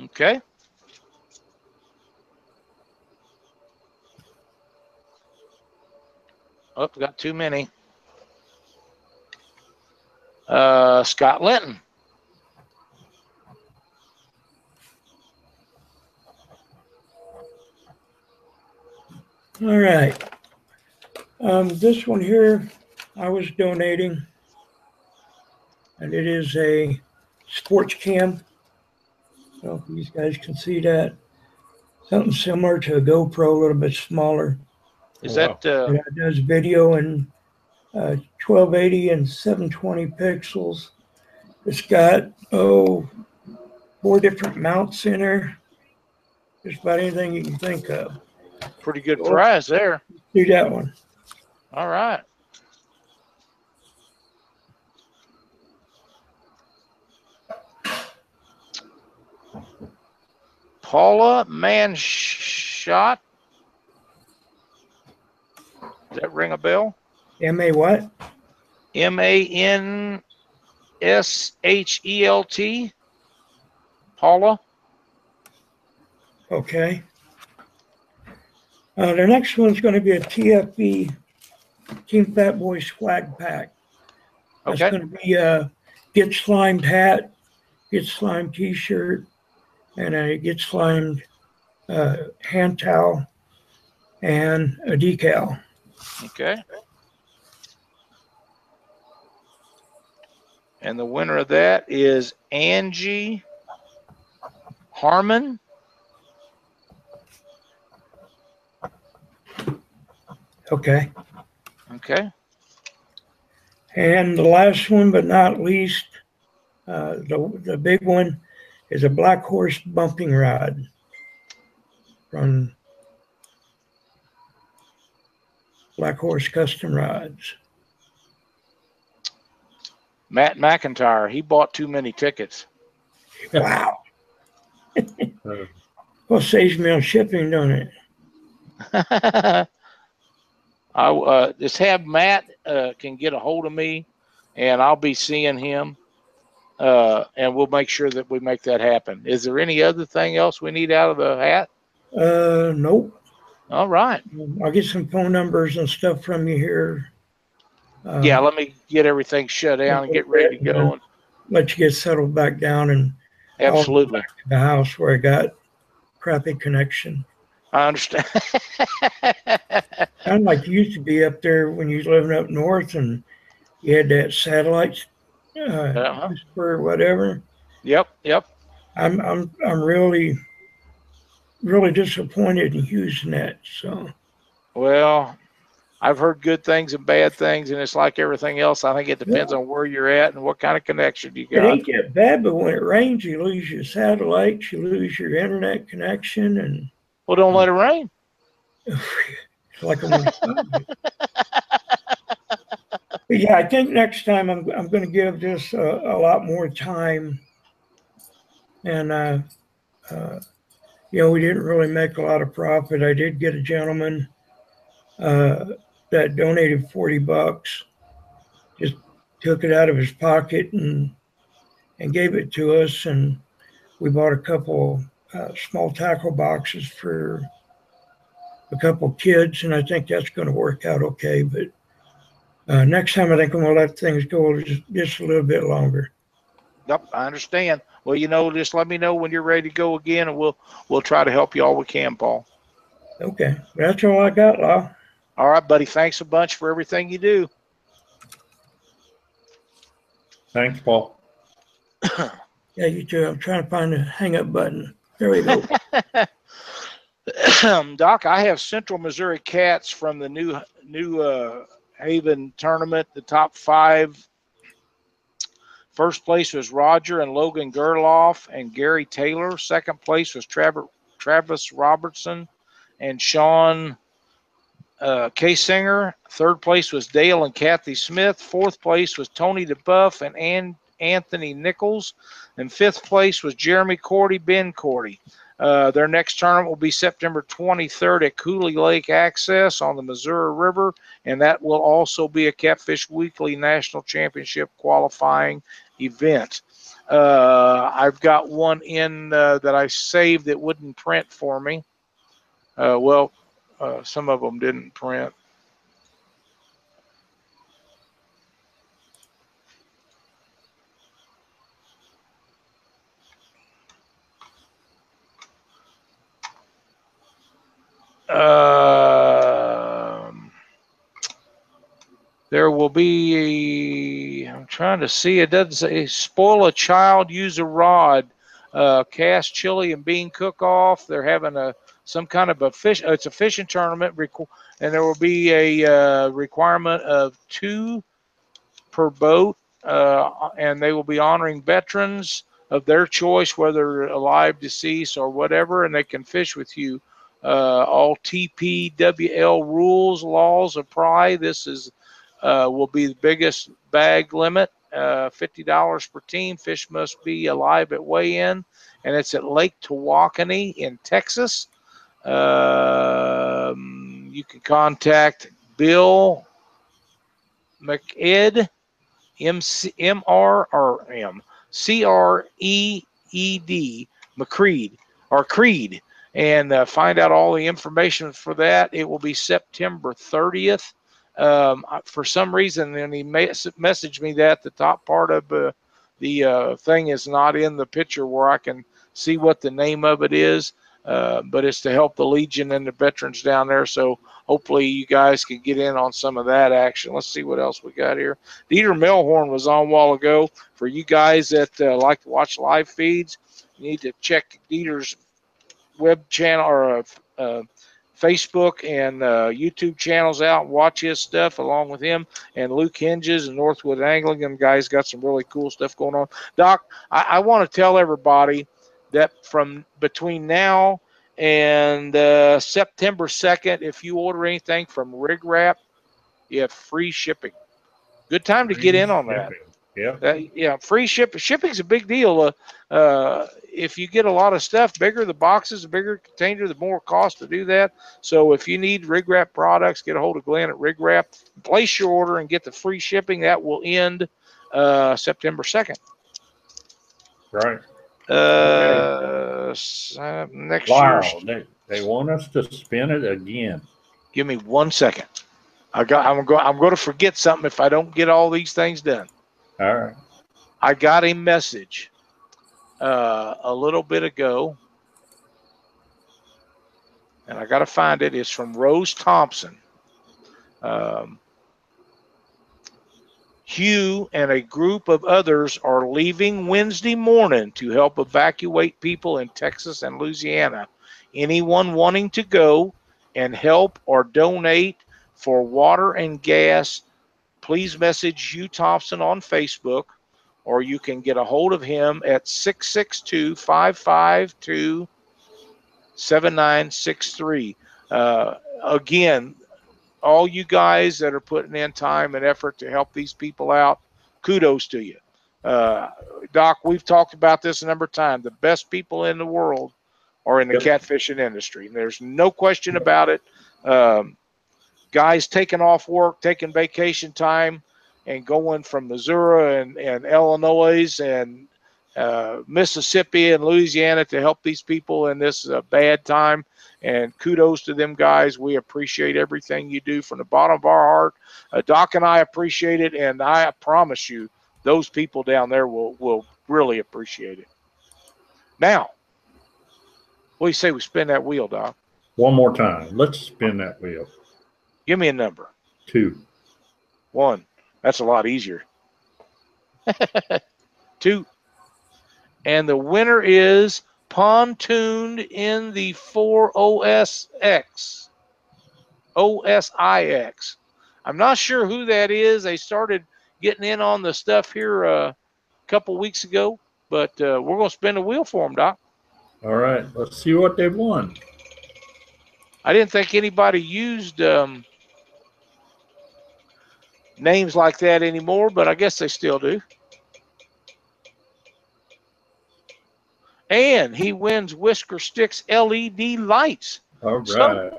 Okay. Oh, got too many. Uh, Scott Linton. All right. Um, this one here, I was donating, and it is a sports cam. So these guys can see that, something similar to a GoPro, a little bit smaller. Is wow. that? Uh... It does video in uh, 1280 and 720 pixels. It's got oh four different mounts in there. Just about anything you can think of. Pretty good oh, there. Do that one. All right. Paula Manshot does that ring a bell? M A what? M A N S H E L T. Paula. Okay. Uh, the next one's going to be a TFB Team Fat Boy swag pack. That's Okay. going to be a Get Slimed hat, Get Slimed t shirt, and a Get Slimed uh, hand towel and a decal. Okay. And the winner of that is Angie Harmon. Okay. Okay. And the last one, but not least, uh, the, the big one is a Black Horse bumping rod from Black Horse Custom Rods. Matt McIntyre. He bought too many tickets. Wow. <laughs> Well, saves me on shipping, don't it? <laughs> I uh, just have Matt uh, can get a hold of me, and I'll be seeing him, uh, and we'll make sure that we make that happen. Is there any other thing else we need out of the hat? Uh, nope. All right. I'll get some phone numbers and stuff from you here. Uh, Yeah, let me get everything shut down and get ready to go. And Let you get settled back down in absolutely, the house where I got crappy connection. I understand. <laughs> Of like you used to be up there when you was living up north and you had that satellite uh, Uh-huh. or whatever. yep, yep. I'm I'm I'm really really disappointed in HughesNet. So Well, I've heard good things and bad things, and it's like everything else. I think it depends on where you're at and what kind of connection you got. it ain't that bad, but when it rains, you lose your satellites, you lose your internet connection, and Well, don't let it rain. it's <laughs> like yeah, I think next time I'm I'm going to give this a, a lot more time, and uh, uh, you know we didn't really make a lot of profit. I did get a gentleman uh, that donated forty bucks, just took it out of his pocket and and gave it to us, and we bought a couple uh, small tackle boxes for a couple kids, and I think that's going to work out okay. But uh, next time, I think I'm going to let things go just, just a little bit longer. Yep, I understand. Well, you know, just let me know when you're ready to go again, and we'll we'll try to help you all we can, Paul. Okay, that's all I got, Law. All right, buddy. Thanks a bunch for everything you do. thanks, Paul. <coughs> Yeah, you too. I'm trying to find the hang up button. There we go. <coughs> Doc, I have Central Missouri Cats from the new new uh, Haven tournament. The top five. First place was Roger and Logan Gerloff and Gary Taylor. Second place was Travis Robertson and Sean uh, Singer. Third place was Dale and Kathy Smith. Fourth place was Tony DeBuff and An- Anthony Nichols. And fifth place was Jeremy Cordy, Ben Cordy. Uh, their next tournament will be September 23rd at Cooley Lake Access on the Missouri River, and that will also be a Catfish Weekly National Championship qualifying event. Uh, I've got one in uh, that I saved that wouldn't print for me. Uh, well, uh, some of them didn't print. Um, there will be. I'm trying to see. It doesn't say spoil a child, use a rod. Uh, cast chili and bean cook off. They're having a some kind of a fish. uh, It's a fishing tournament, and there will be a uh, requirement of two per boat, uh, and they will be honoring veterans of their choice, whether alive, deceased, or whatever, and they can fish with you. Uh, all TPWL rules, laws apply. This is uh, will be the biggest bag limit, uh, fifty dollars per team. Fish must be alive at weigh-in, and it's at Lake Tawakoni in Texas. Um, you can contact Bill McEd, M C M R or M C R E E D McCreed or Creed, and uh, find out all the information for that. It will be September 30th. Um, for some reason, then he mes- messaged me that the top part of uh, the uh, thing is not in the picture where I can see what the name of it is. Uh, but it's to help the Legion and the veterans down there. So hopefully you guys can get in on some of that action. Let's see what else we got here. Dieter Melhorn was on a while ago. For you guys that uh, like to watch live feeds, you need to check Dieter's web channel or uh, uh, Facebook and uh, YouTube channels out and watch his stuff along with him and Luke Hinges and Northwood Angling. Them guys got some really cool stuff going on. Doc, I, I want to tell everybody that from between now and uh, September 2nd, if you order anything from Rig Wrap, you have free shipping. Good time to get in on that. Yeah. Uh, yeah, free ship. Shipping's a big deal. Uh, uh, if you get a lot of stuff, bigger the boxes, the bigger container, the more cost to do that. So if you need Rig Wrap products, get a hold of Glenn at Rig Wrap, place your order, and get the free shipping. That will end uh, September second. Right. Uh, uh, next Wow. year. They, they want us to spin it again. Give me one second. I got. I'm going. I'm going to forget something if I don't get all these things done. All right. I got a message uh, a little bit ago, and I got to find it. It's from Rose Thompson. Um, Hugh and a group of others are leaving Wednesday morning to help evacuate people in Texas and Louisiana. Anyone wanting to go and help or donate for water and gas, please message Hugh Thompson on Facebook or you can get a hold of him at 662 552 7963. Uh, Again, all you guys that are putting in time and effort to help these people out, kudos to you. Uh, Doc, we've talked about this a number of times. The best people in the world are in the Yep. catfishing industry. There's no question about it. Um, guys taking off work, taking vacation time, and going from Missouri and, and Illinois and uh, Mississippi and Louisiana to help these people in this uh, bad time. And kudos to them guys. We appreciate everything you do from the bottom of our heart. Uh, Doc and I appreciate it, and I promise you, those people down there will will really appreciate it. Now, what do you say we spin that wheel, Doc? One more time. Let's spin that wheel. Give me a number. Two. One. That's a lot easier. <laughs> Two. And the winner is pontooned in the 4OSX. OSIX. I'm not sure who that is. They started getting in on the stuff here uh, a couple weeks ago, but uh, we're going to spin the wheel for them, Doc. All right. Let's see what they've won. I didn't think anybody used um, names like that anymore, but I guess they still do. And he wins Whisker Sticks LED lights. All So-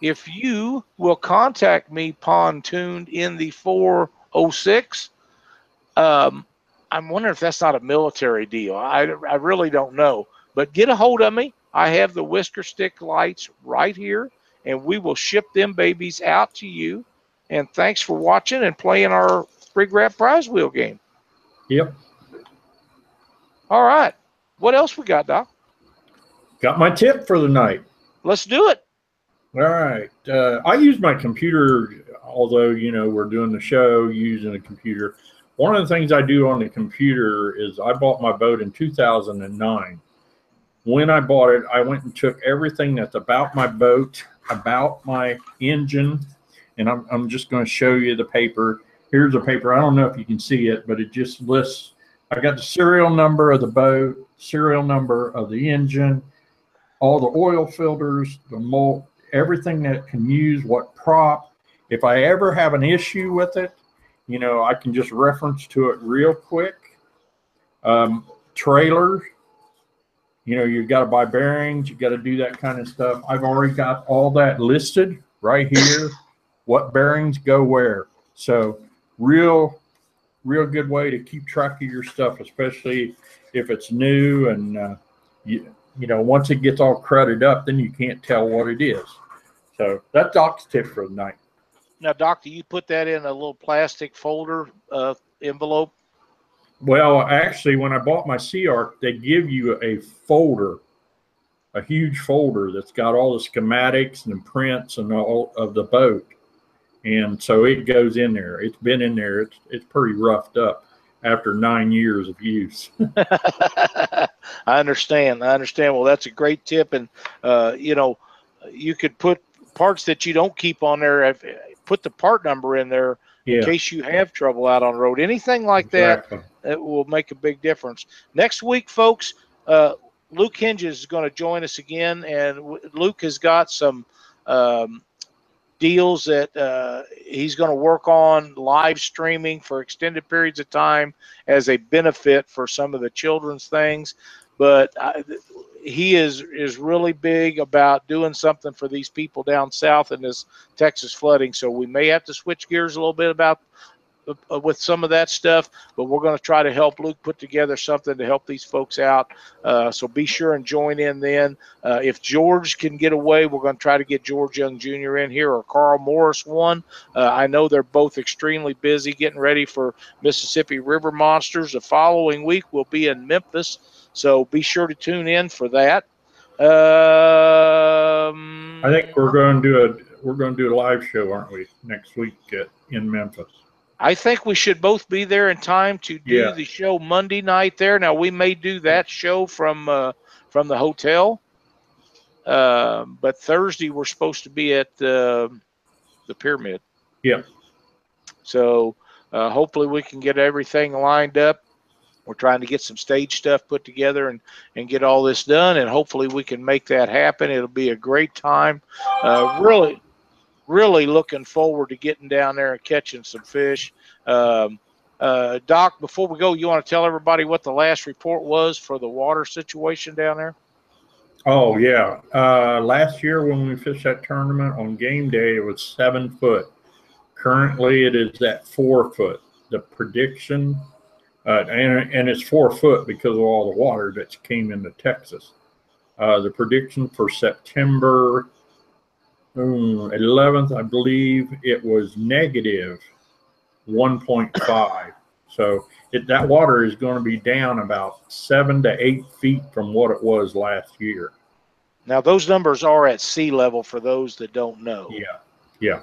If you will contact me, pontooned in the 406, um, I'm wondering if that's not a military deal. I, I really don't know. But get a hold of me. I have the Whisker Stick lights right here, and we will ship them babies out to you. And thanks for watching and playing our free grab Prize Wheel game. Yep. All right. What else we got, Doc? Got my tip for the night. Let's do it. All right. Uh, I use my computer, although, you know, we're doing the show using a computer. One of the things I do on the computer is I bought my boat in 2009. When I bought it, I went and took everything that's about my boat, about my engine, and I'm, I'm just going to show you the paper. Here's a paper. I don't know if you can see it, but it just lists. I got the serial number of the boat, serial number of the engine, all the oil filters, the mold, everything that can use what prop. If I ever have an issue with it, you know, I can just reference to it real quick. Um, trailer, you know, you've got to buy bearings, you've got to do that kind of stuff. I've already got all that listed right here. What bearings go where. So, real, real good way to keep track of your stuff, especially if it's new and uh, you, you know, once it gets all crowded up, then you can't tell what it is. So that's Doc's tip for the night. Now, Doctor, you put that in a little plastic folder uh, envelope. Well, actually, when I bought my SeaArk, they give you a folder, a huge folder that's got all the schematics and the prints and all of the boat, and so it goes in there. It's been in there. It's it's pretty roughed up after nine years of use. <laughs> <laughs> I understand. I understand. Well, that's a great tip, and uh, you know, you could put parts that you don't keep on there. Put the part number in there in case you have trouble out on the road. Anything like that exactly. it will make a big difference. Next week, folks, uh, Luke Hinges is going to join us again, and w- Luke has got some um, deals that uh, he's going to work on live streaming for extended periods of time as a benefit for some of the children's things. But I, he is is really big about doing something for these people down south in this Texas flooding. So we may have to switch gears a little bit about with some of that stuff but we're going to try to help Luke put together something to help these folks out. Uh, so be sure and join in then. Uh, if George can get away, we're going to try to get George Young Jr. in here or Carl Morris one. Uh, I know they're both extremely busy getting ready for Mississippi River Monsters. The following week we'll be in Memphis, so be sure to tune in for that. Um, I think we're going to do a we're going to do a live show, aren't we, next week at, in Memphis? I think we should both be there in time to do Yeah. the show Monday night there. Now we may do that show from uh, from the hotel, Um but Thursday we're supposed to be at uh, the pyramid. Yeah. So uh, hopefully we can get everything lined up. We're trying to get some stage stuff put together and and get all this done, and hopefully we can make that happen. It'll be a great time. Uh, really, really looking forward to getting down there and catching some fish. Um, uh, Doc, before we go, you want to tell everybody what the last report was for the water situation down there? Oh yeah. Uh, last year when we fished that tournament on game day, it was seven foot. Currently, it is at four foot. The prediction, uh, and and it's four foot because of all the water that came into Texas. Uh, the prediction for September um, 11th, I believe it was negative 1.5. So it, that water is going to be down about seven to eight feet from what it was last year. Now, those numbers are at sea level for those that don't know. Yeah, yeah,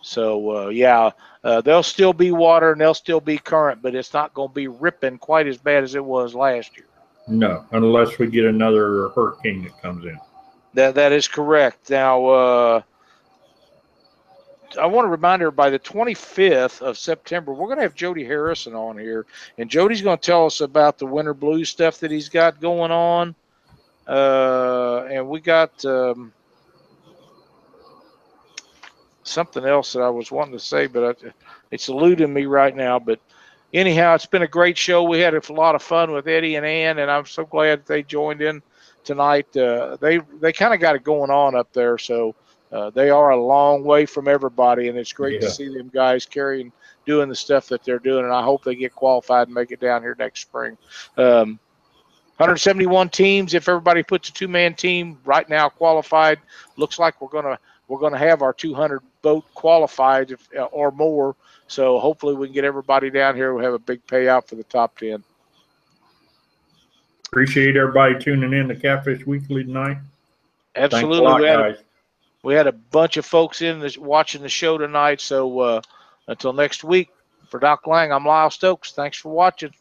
So, uh, yeah, uh, there'll still be water and there'll still be current, but it's not going to be ripping quite as bad as it was last year. no, unless we get another hurricane that comes in. That that is correct. Now, uh, I want to remind everybody the 25th of September, we're going to have Jody Harrison on here, and Jody's going to tell us about the winter blues stuff that he's got going on. Uh, and we got um, something else that I was wanting to say, but I, it's eluding me right now. But anyhow, it's been a great show. We had a lot of fun with Eddie and Ann, and I'm so glad they joined in tonight. Uh, they they kind of got it going on up there, so uh, they are a long way from everybody, and it's great to see them guys carrying doing the stuff that they're doing. And I hope they get qualified and make it down here next spring. Um, 171 teams. If everybody puts a two-man team right now qualified, looks like we're gonna we're gonna have our 200 boat qualified if, uh, or more. So hopefully we can get everybody down here. We'll have a big payout for the top 10. Appreciate everybody tuning in to Catfish Weekly tonight. Absolutely, lot, we had a we had a bunch of folks in this, watching the show tonight. So uh, until next week, for Doc Lang, I'm Lyle Stokes. Thanks for watching.